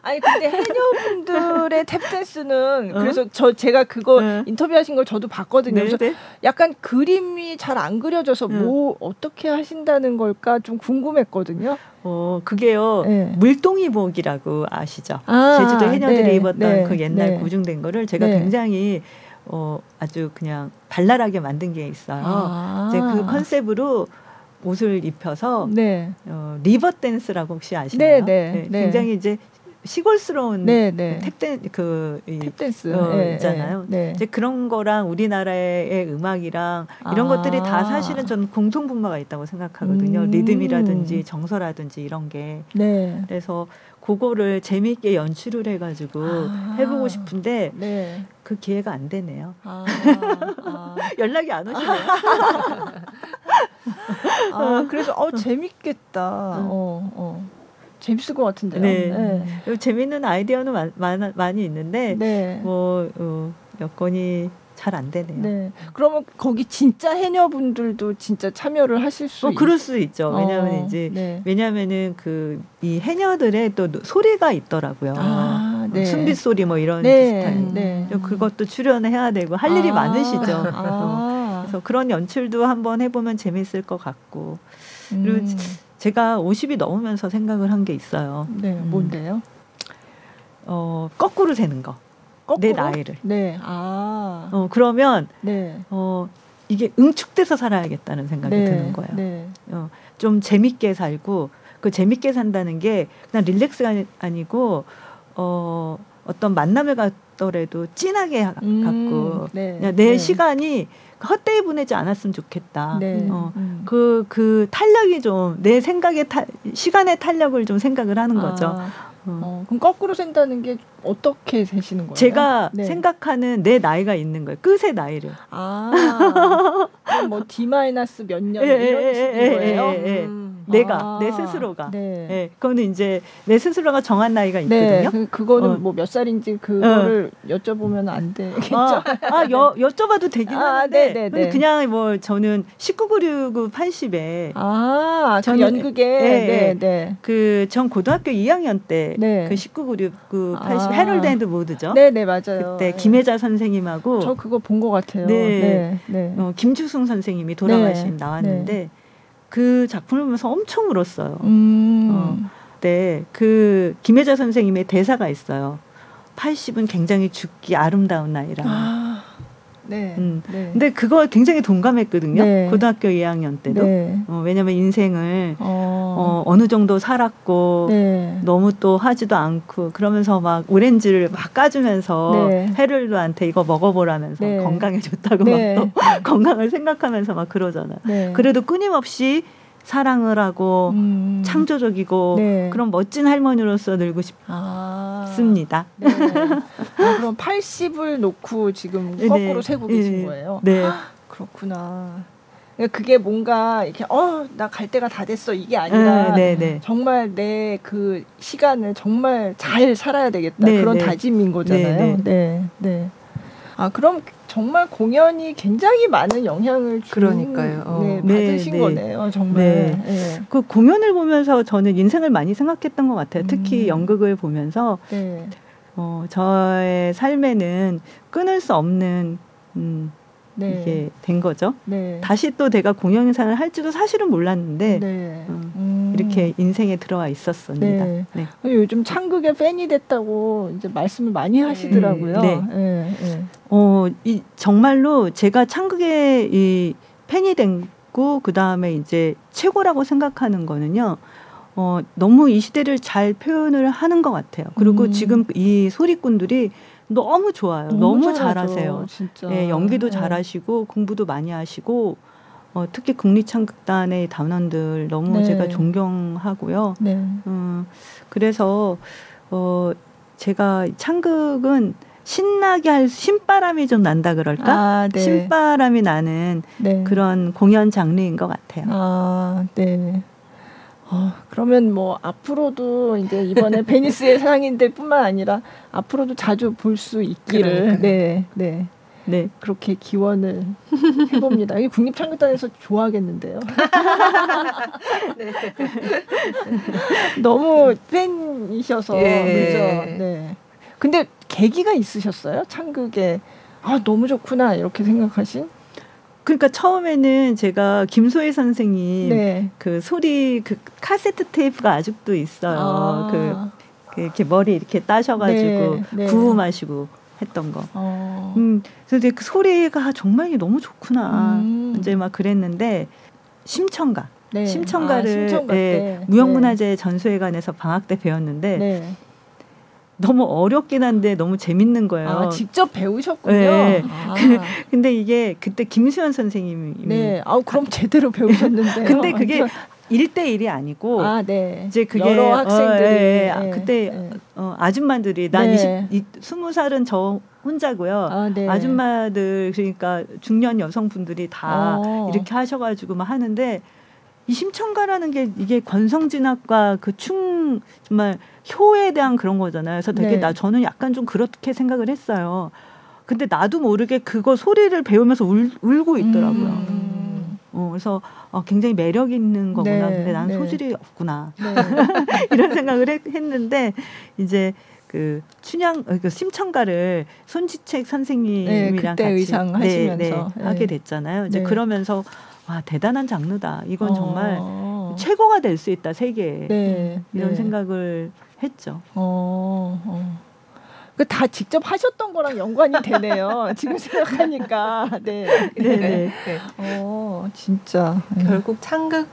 아니 근데 해녀분들의 탭댄스는 어? 그래서 저 제가 그거 네. 인터뷰하신 걸 저도 봤거든요. 네, 그래서 네. 약간 그림이 잘 안 그려져서 네. 뭐 어떻게 하신다는 걸까 좀 궁금했거든요. 어 그게요 네. 물동이복이라고 아시죠? 아, 제주도 해녀들이 네, 입었던 그 옛날 고증된 거를 제가 굉장히 어 아주 그냥 발랄하게 만든 게 있어요. 아. 이제 그 컨셉으로 옷을 입혀서 네. 어, 리버 댄스라고 혹시 아시나요? 네, 네, 네, 네. 굉장히 이제 시골스러운 네, 네. 탭댄 그 탭댄스 어, 네, 있잖아요. 이제 그런 거랑 우리나라의 음악이랑 이런 아. 것들이 다 사실은 저는 공통 분모가 있다고 생각하거든요. 음. 리듬이라든지 정서라든지 이런 게. 네. 그래서 그거를 재미있게 연출을 해가지고 아. 해보고 싶은데 네. 그 기회가 안 되네요. 아. 아. 연락이 안 오시네요. 아, 그래서 어 재밌겠다. 음. 어, 어. 재밌을 것 같은데요. 네. 네. 재밌는 아이디어는 많, 많, 많이 있는데 네. 뭐 어, 여건이 잘 안 되네요. 네. 그러면 거기 진짜 해녀분들도 진짜 참여를 하실 수? 어, 있... 그럴 수 있죠. 왜냐하면 어, 이제 네. 왜냐하면은 그 이 해녀들의 또 소리가 있더라고요. 아, 네. 순빛 소리 뭐 이런 네. 비슷한. 네. 그것도 출연해야 되고 할 일이 아, 많으시죠. 아. 그래서 그런 연출도 한번 해보면 재밌을 것 같고. 그리고 음. 제가 50이 넘으면서 생각을 한 게 있어요. 네, 음. 뭔데요? 어, 거꾸로 세는 거. 거꾸로? 내 나이를. 네. 아. 어, 그러면 네. 어, 이게 응축돼서 살아야겠다는 생각이 네. 드는 거예요. 네. 어, 좀 재밌게 살고 그 재밌게 산다는 게 그냥 릴렉스가 아니고 어, 어떤 만남을 갖더라도 진하게 음, 갖고 네. 내 네. 시간이 헛되이 보내지 않았으면 좋겠다. 네. 어, 음. 그, 그 탄력이 좀 내 생각의 타, 시간의 탄력을 좀 생각을 하는 거죠. 아, 어. 어, 그럼 거꾸로 센다는 게 어떻게 세시는 거예요? 제가 네. 생각하는 내 나이가 있는 거예요. 끝의 나이를. 아, 뭐 D 마이너스 몇년 이런 식인 거예요? 예, 예, 예, 음. 내가 아, 내 스스로가. 네. 네. 그거는 이제 내 스스로가 정한 나이가 네. 있거든요. 그, 그거는 어. 뭐몇 살인지 그거를 어. 여쭤보면 안 되겠죠. 아, 아 여, 여쭤봐도 되긴 아, 하는데 네, 네, 네. 그냥 뭐 저는 1996 80에 아, 전 그 연극에 네, 네. 네. 그전 고등학교 2학년 때 그 1996 80 아. 헤럴드 앤드 모드죠. 네, 네, 맞아요. 그때 김혜자 선생님하고 저 그거 본 것 같아요. 네. 네. 어, 김주승 선생님이 돌아가신 나왔는데 그 작품을 보면서 엄청 울었어요. 음. 어, 네, 그 김혜자 선생님의 대사가 있어요. 80은 굉장히 죽기 아름다운 나이라. 아. 네. 음. 네. 근데 그거 굉장히 동감했거든요. 네. 고등학교 2학년 때도. 네. 어, 왜냐면 인생을 어. 어, 느 정도 살았고 네. 너무 또 하지도 않고 그러면서 막 오렌지를 막 까주면서 네. 해를도한테 이거 먹어보라면서 네. 건강에 좋다고 막 또 건강을 생각하면서 막 그러잖아 요. 그래도 끊임없이 사랑을 하고 음. 창조적이고 네. 그런 멋진 할머니로서 늘고 아. 싶습니다. 네. 아, 그럼 80을 놓고 지금 네. 거꾸로 세고 계신 네. 거예요? 네. 그렇구나. 그러니까 그게 뭔가 이렇게 어 나 갈 때가 다 됐어 이게 아니라 네, 네, 정말 내 그 시간을 정말 잘 살아야 되겠다 그런 다짐인 거잖아요. 네, 네. 아 그럼 정말 공연이 굉장히 많은 영향을 주 그러니까요. 어. 네, 받으신 네, 네. 거네요, 정말. 네. 네. 그 공연을 보면서 저는 인생을 많이 생각했던 것 같아요. 특히 음. 연극을 보면서 네. 어, 저의 삶에는 끊을 수 없는 음, 네. 이게 된 거죠. 네. 다시 또 내가 공연상을 할지도 사실은 몰랐는데 네. 어, 음. 이렇게 인생에 들어와 있었습니다. 네. 네. 요즘 창극의 팬이 됐다고 이제 말씀을 많이 하시더라고요. 네. 네. 네. 어, 이 정말로 제가 창극의 이 팬이 된고 그 다음에 이제 최고라고 생각하는 거는요. 어, 너무 이 시대를 잘 표현을 하는 것 같아요. 그리고 음. 지금 이 소리꾼들이 너무 좋아요. 너무, 너무 잘하세요. 진짜. 예, 연기도 네. 잘하시고 공부도 많이 하시고 어, 특히 국립창극단의 단원들 너무 네. 제가 존경하고요. 네. 음, 그래서 어, 제가 창극은 신나게 할 신바람이 좀 난다 그럴까? 아, 네. 신바람이 나는 네. 그런 공연 장르인 것 같아요. 아, 네. 어, 그러면 뭐 앞으로도 이제 이번에 베니스의 상인들뿐만 아니라 앞으로도 자주 볼 수 있기를 네, 네. 네, 그렇게 기원을 해봅니다. 이 국립창극단에서 좋아하겠는데요. 네. 너무 팬이셔서 예. 그죠. 네. 근데 계기가 있으셨어요? 창극에 아 너무 좋구나 이렇게 생각하신? 그러니까 처음에는 제가 김소희 선생님 네. 그 소리 그 카세트 테이프가 아직도 있어요. 아. 그, 그, 이렇게 머리 이렇게 따셔가지고 네. 네. 구음하시고 했던 거. 어. 음, 그래서 그 소리가 정말 너무 좋구나. 음. 이제 막 그랬는데 심청가. 네. 심청가를 아, 심청가 예, 무형문화재 전수회관에서 방학 때 배웠는데 네. 너무 어렵긴 한데 너무 재밌는 거예요. 아, 직접 배우셨군요. 네. 아. 그, 근데 이게 그때 김수현 선생님이 네. 아, 그럼 제대로 배우셨는데. 근데 그게 일대일이 아니고 아, 네. 이제 그게 여러 학생들이 어, 예, 예. 네. 그때 네. 어, 아줌마들이 난 네. 20, 20살은 저 혼자고요. 아, 네. 아줌마들 그러니까 중년 여성분들이 다 어. 이렇게 하셔가지고 막 하는데 이 심청가라는 게 이게 권성진학과 그 충 정말 효에 대한 그런 거잖아요. 그래서 되게 네. 나 저는 약간 좀 그렇게 생각을 했어요. 근데 나도 모르게 그거 소리를 배우면서 울, 울고 있더라고요. 음. 어, 그래서 어, 굉장히 매력 있는 거구나. 네. 근데 나는 네. 소질이 없구나. 네. 이런 생각을 했, 했는데 이제 그 춘향 어, 그 심청가를 손지책 선생님이랑 네, 같이 의상 네, 하시면서 네, 하게 됐잖아요. 이제 네. 그러면서 와 대단한 장르다. 이건 어. 정말 최고가 될 수 있다 세계에 네, 이런 네. 생각을 했죠. 어, 어. 그다 직접 하셨던 거랑 연관이 되네요. 지금 생각하니까. 네. 네. 네. 네. 어, 진짜. 결국 창극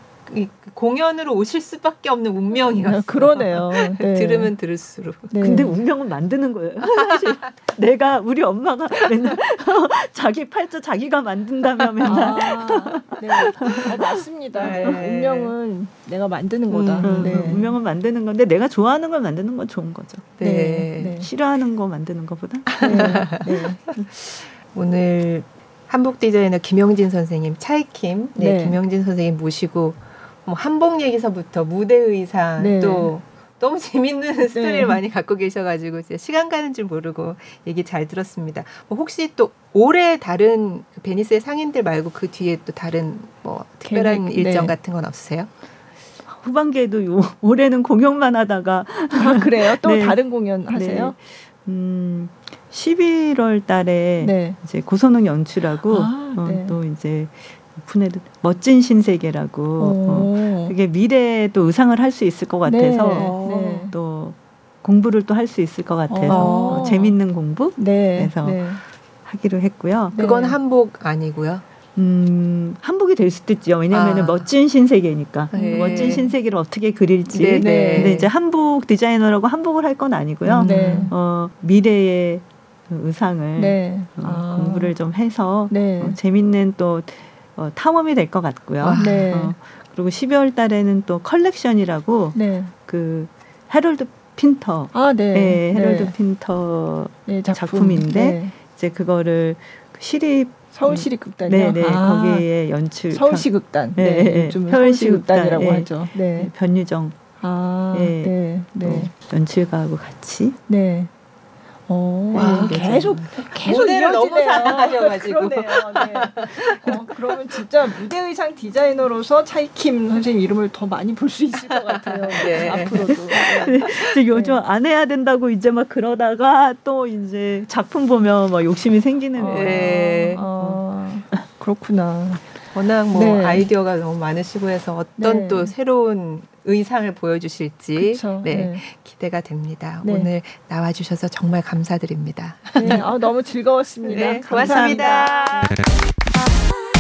공연으로 오실 수밖에 없는 운명이었어요. 아, 그러네요. 네. 들으면 들을수록. 네. 근데 운명은 만드는 거예요. 사실 내가 우리 엄마가 맨날 자기 팔자 자기가 만든다며 맨날. 아, 네. 아, 맞습니다. 네. 운명은 내가 만드는 거다. 음, 네. 운명은 만드는 건데 내가 좋아하는 걸 만드는 건 좋은 거죠. 네. 네. 싫어하는 거 만드는 것보다. 네. 오늘 한복 디자이너 김영진 선생님 차이킴, 네, 김영진 선생님 모시고 뭐 한복 얘기서부터 무대 의상 네. 또 너무 재밌는 스토리를 네. 많이 갖고 계셔가지고 시간 가는 줄 모르고 얘기 잘 들었습니다. 뭐 혹시 또 올해 다른 그 베니스의 상인들 말고 그 뒤에 또 다른 뭐 특별한 계획, 일정 네. 같은 건 없으세요? 후반기에도 요, 올해는 공연만 하다가 아, 그래요? 또 네. 다른 공연 하세요? 음 11월 달에 네. 이제 고선웅 연출하고 아, 어, 네. 또 이제 오픈해도 멋진 신세계라고 어, 오. 그게 미래에 또 의상을 할 수 있을 것 같아서 네. 네. 또 공부를 또 할 수 있을 것 같아서 어. 어, 재밌는 공부 네. 그래서 네. 하기로 했고요. 네. 그건 한복 아니고요. 음, 한복이 될 수도 있죠. 왜냐하면 아. 멋진 신세계니까. 네. 멋진 신세계를 어떻게 그릴지. 네, 네. 근데 이제 한복 디자이너라고 한복을 할 건 아니고요. 네. 어, 미래의 그 의상을 네. 어, 아. 공부를 좀 해서 네. 어, 재밌는 또 어, 탐험이 될 것 같고요. 와. 네. 어, 그리고 12월 달에는 또 컬렉션이라고 네. 그 헤럴드 핀터. 아, 네. 네, 헤럴드 네. 핀터 네, 작품. 작품 인데 네. 이제 그거를 그 시립 서울시립극단이요. 네 네 아, 거기에 연출 서울시극단. 네, 네, 네, 서울시극단, 서울시극단이라고 네. 하죠. 네. 변유정 아, 네. 네. 또 네. 연출가하고 같이 네. 어, 와, 네, 계속 계속 무대를 너무. 사랑하셔가지고. 그러네요. 네. 어, 그러면 진짜 무대 의상 디자이너로서 차이킴 선생님 이름을 더 많이 볼 수 있을 것 같아요. 네. 앞으로도. 네. 이제 요즘 안 해야 된다고 이제 막 그러다가 또 이제 작품 보면 막 욕심이 생기는 거예요. 네. 아, 그렇구나. 워낙 뭐 네. 아이디어가 너무 많으시고 해서 어떤 네. 또 새로운 의상을 보여주실지 그쵸. 네, 네. 기대가 됩니다. 네. 오늘 나와주셔서 정말 감사드립니다. 네. 아, 너무 즐거웠습니다. 네, 감사합니다. 고맙습니다.